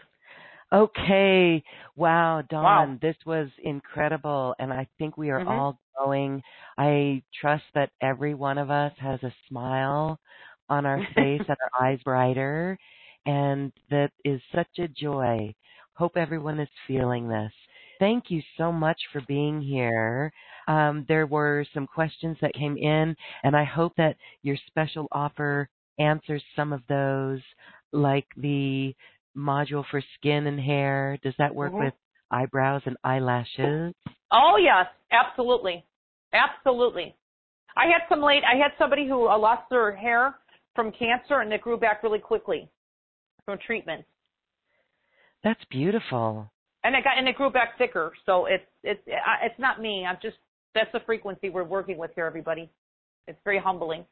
Okay. Wow, Dawn, Wow. this was incredible. And I think we are Mhm. all going. I trust that every one of us has a smile on our face and our eyes brighter. And that is such a joy. Hope everyone is feeling this. Thank you so much for being here. Um, there were some questions that came in, and I hope that your special offer answers some of those, like the module for skin and hair. Does that work Mhm. with eyebrows and eyelashes? Oh yes, absolutely, absolutely. I had some late. I had somebody who uh, lost their hair from cancer, and it grew back really quickly from treatment, That's beautiful. And it got and it grew back thicker. So it's it's it's not me. I'm just that's the frequency we're working with here, everybody. It's very humbling.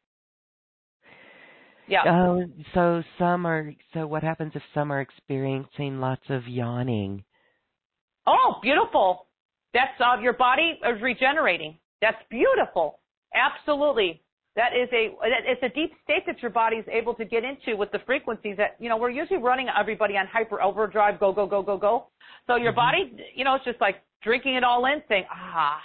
Yeah. Oh, so some are. So what happens if some are experiencing lots of yawning? Oh, beautiful. That's uh, your body is regenerating. That's beautiful. Absolutely. That is a that- it's a deep state that your body is able to get into with the frequencies that you know we're usually running everybody on hyper overdrive go go go go go. So your Mhm. body you know it's just like drinking it all in, saying ah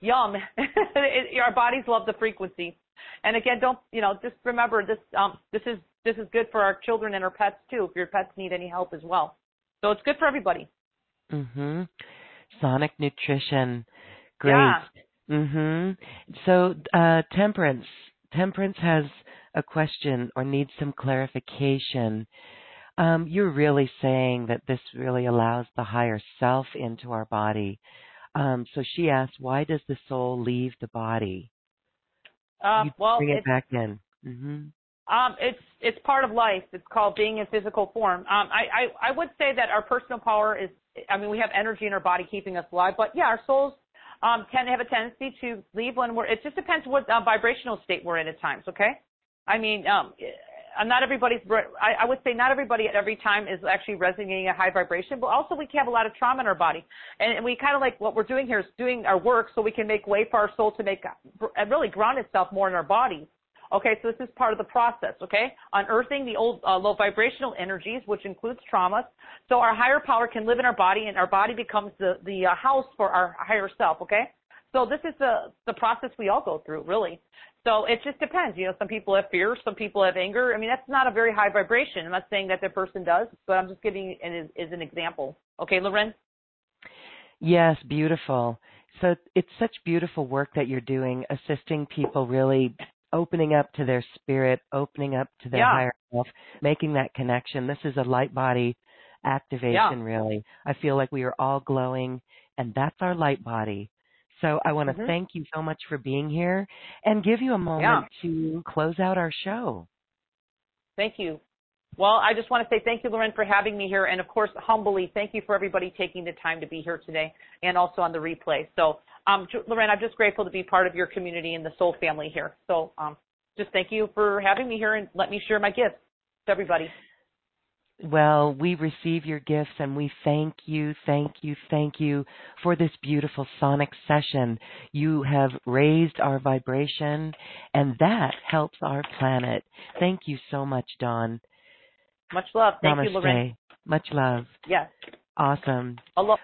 yum. it, our bodies love the frequency. And again, don't you know just remember this um this is this is good for our children and our pets too. If your pets need any help as well, so it's good for everybody. Mhm. Sonic nutrition. Great. Yeah. Mhm. So, uh Temperance, Temperance has a question or needs some clarification. Um, you're really saying that this really allows the higher self into our body. Um, so she asks, why does the soul leave the body? You well, bring it back in. Mhm. Um, it's it's part of life. It's called being in physical form. Um, I, I I would say that our personal power is. I mean, we have energy in our body keeping us alive, but yeah, our souls um, tend to have a tendency to leave when we're. It just depends what uh, vibrational state we're in at times. Okay, I mean, um, uh, not everybody's. I, I would say not everybody at every time is actually resonating at high vibration, but also we can have a lot of trauma in our body, and we kind of like what we're doing here is doing our work so we can make way for our soul to make and really ground itself more in our bodies. Okay, so this is part of the process, okay? Unearthing the old uh, low vibrational energies, which includes traumas, so our higher power can live in our body and our body becomes the, the uh, house for our higher self, okay? So this is the, the process we all go through, really. So it just depends. You know, some people have fear, some people have anger. I mean, that's not a very high vibration. I'm not saying that the person does, but I'm just giving it as, as an example. Okay, Loren? Yes, beautiful. So it's such beautiful work that you're doing, assisting people really opening up to their spirit, opening up to their Yeah. higher self, making that connection. This is a light body activation, Yeah. really. I feel like we are all glowing, and that's our light body. So I want to Mhm. thank you so much for being here and give you a moment to close out our show. Thank you. Well, I just want to say thank you, Loren, for having me here. And of course, humbly, thank you for everybody taking the time to be here today and also on the replay. So, um, Loren, I'm just grateful to be part of your community and the Soul family here. So, um, just thank you for having me here and let me share my gifts to everybody. Well, we receive your gifts and we thank you, thank you, thank you for this beautiful sonic session. You have raised our vibration and that helps our planet. Thank you so much, Dawn. Much love. Thank Namaste. you, Loren. Much love. Yes. Awesome. Alo-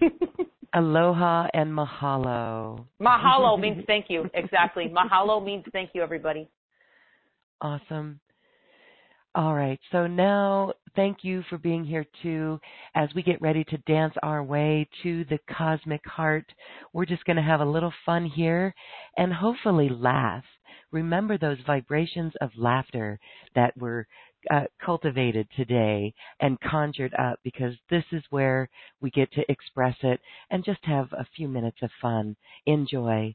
Aloha and mahalo. Mahalo means thank you. Exactly. Mahalo means thank you, everybody. Awesome. All right. So now, thank you for being here too. As we get ready to dance our way to the cosmic heart, we're just going to have a little fun here and hopefully laugh. Remember those vibrations of laughter that were uh, cultivated today and conjured up because this is where we get to express it and just have a few minutes of fun. Enjoy.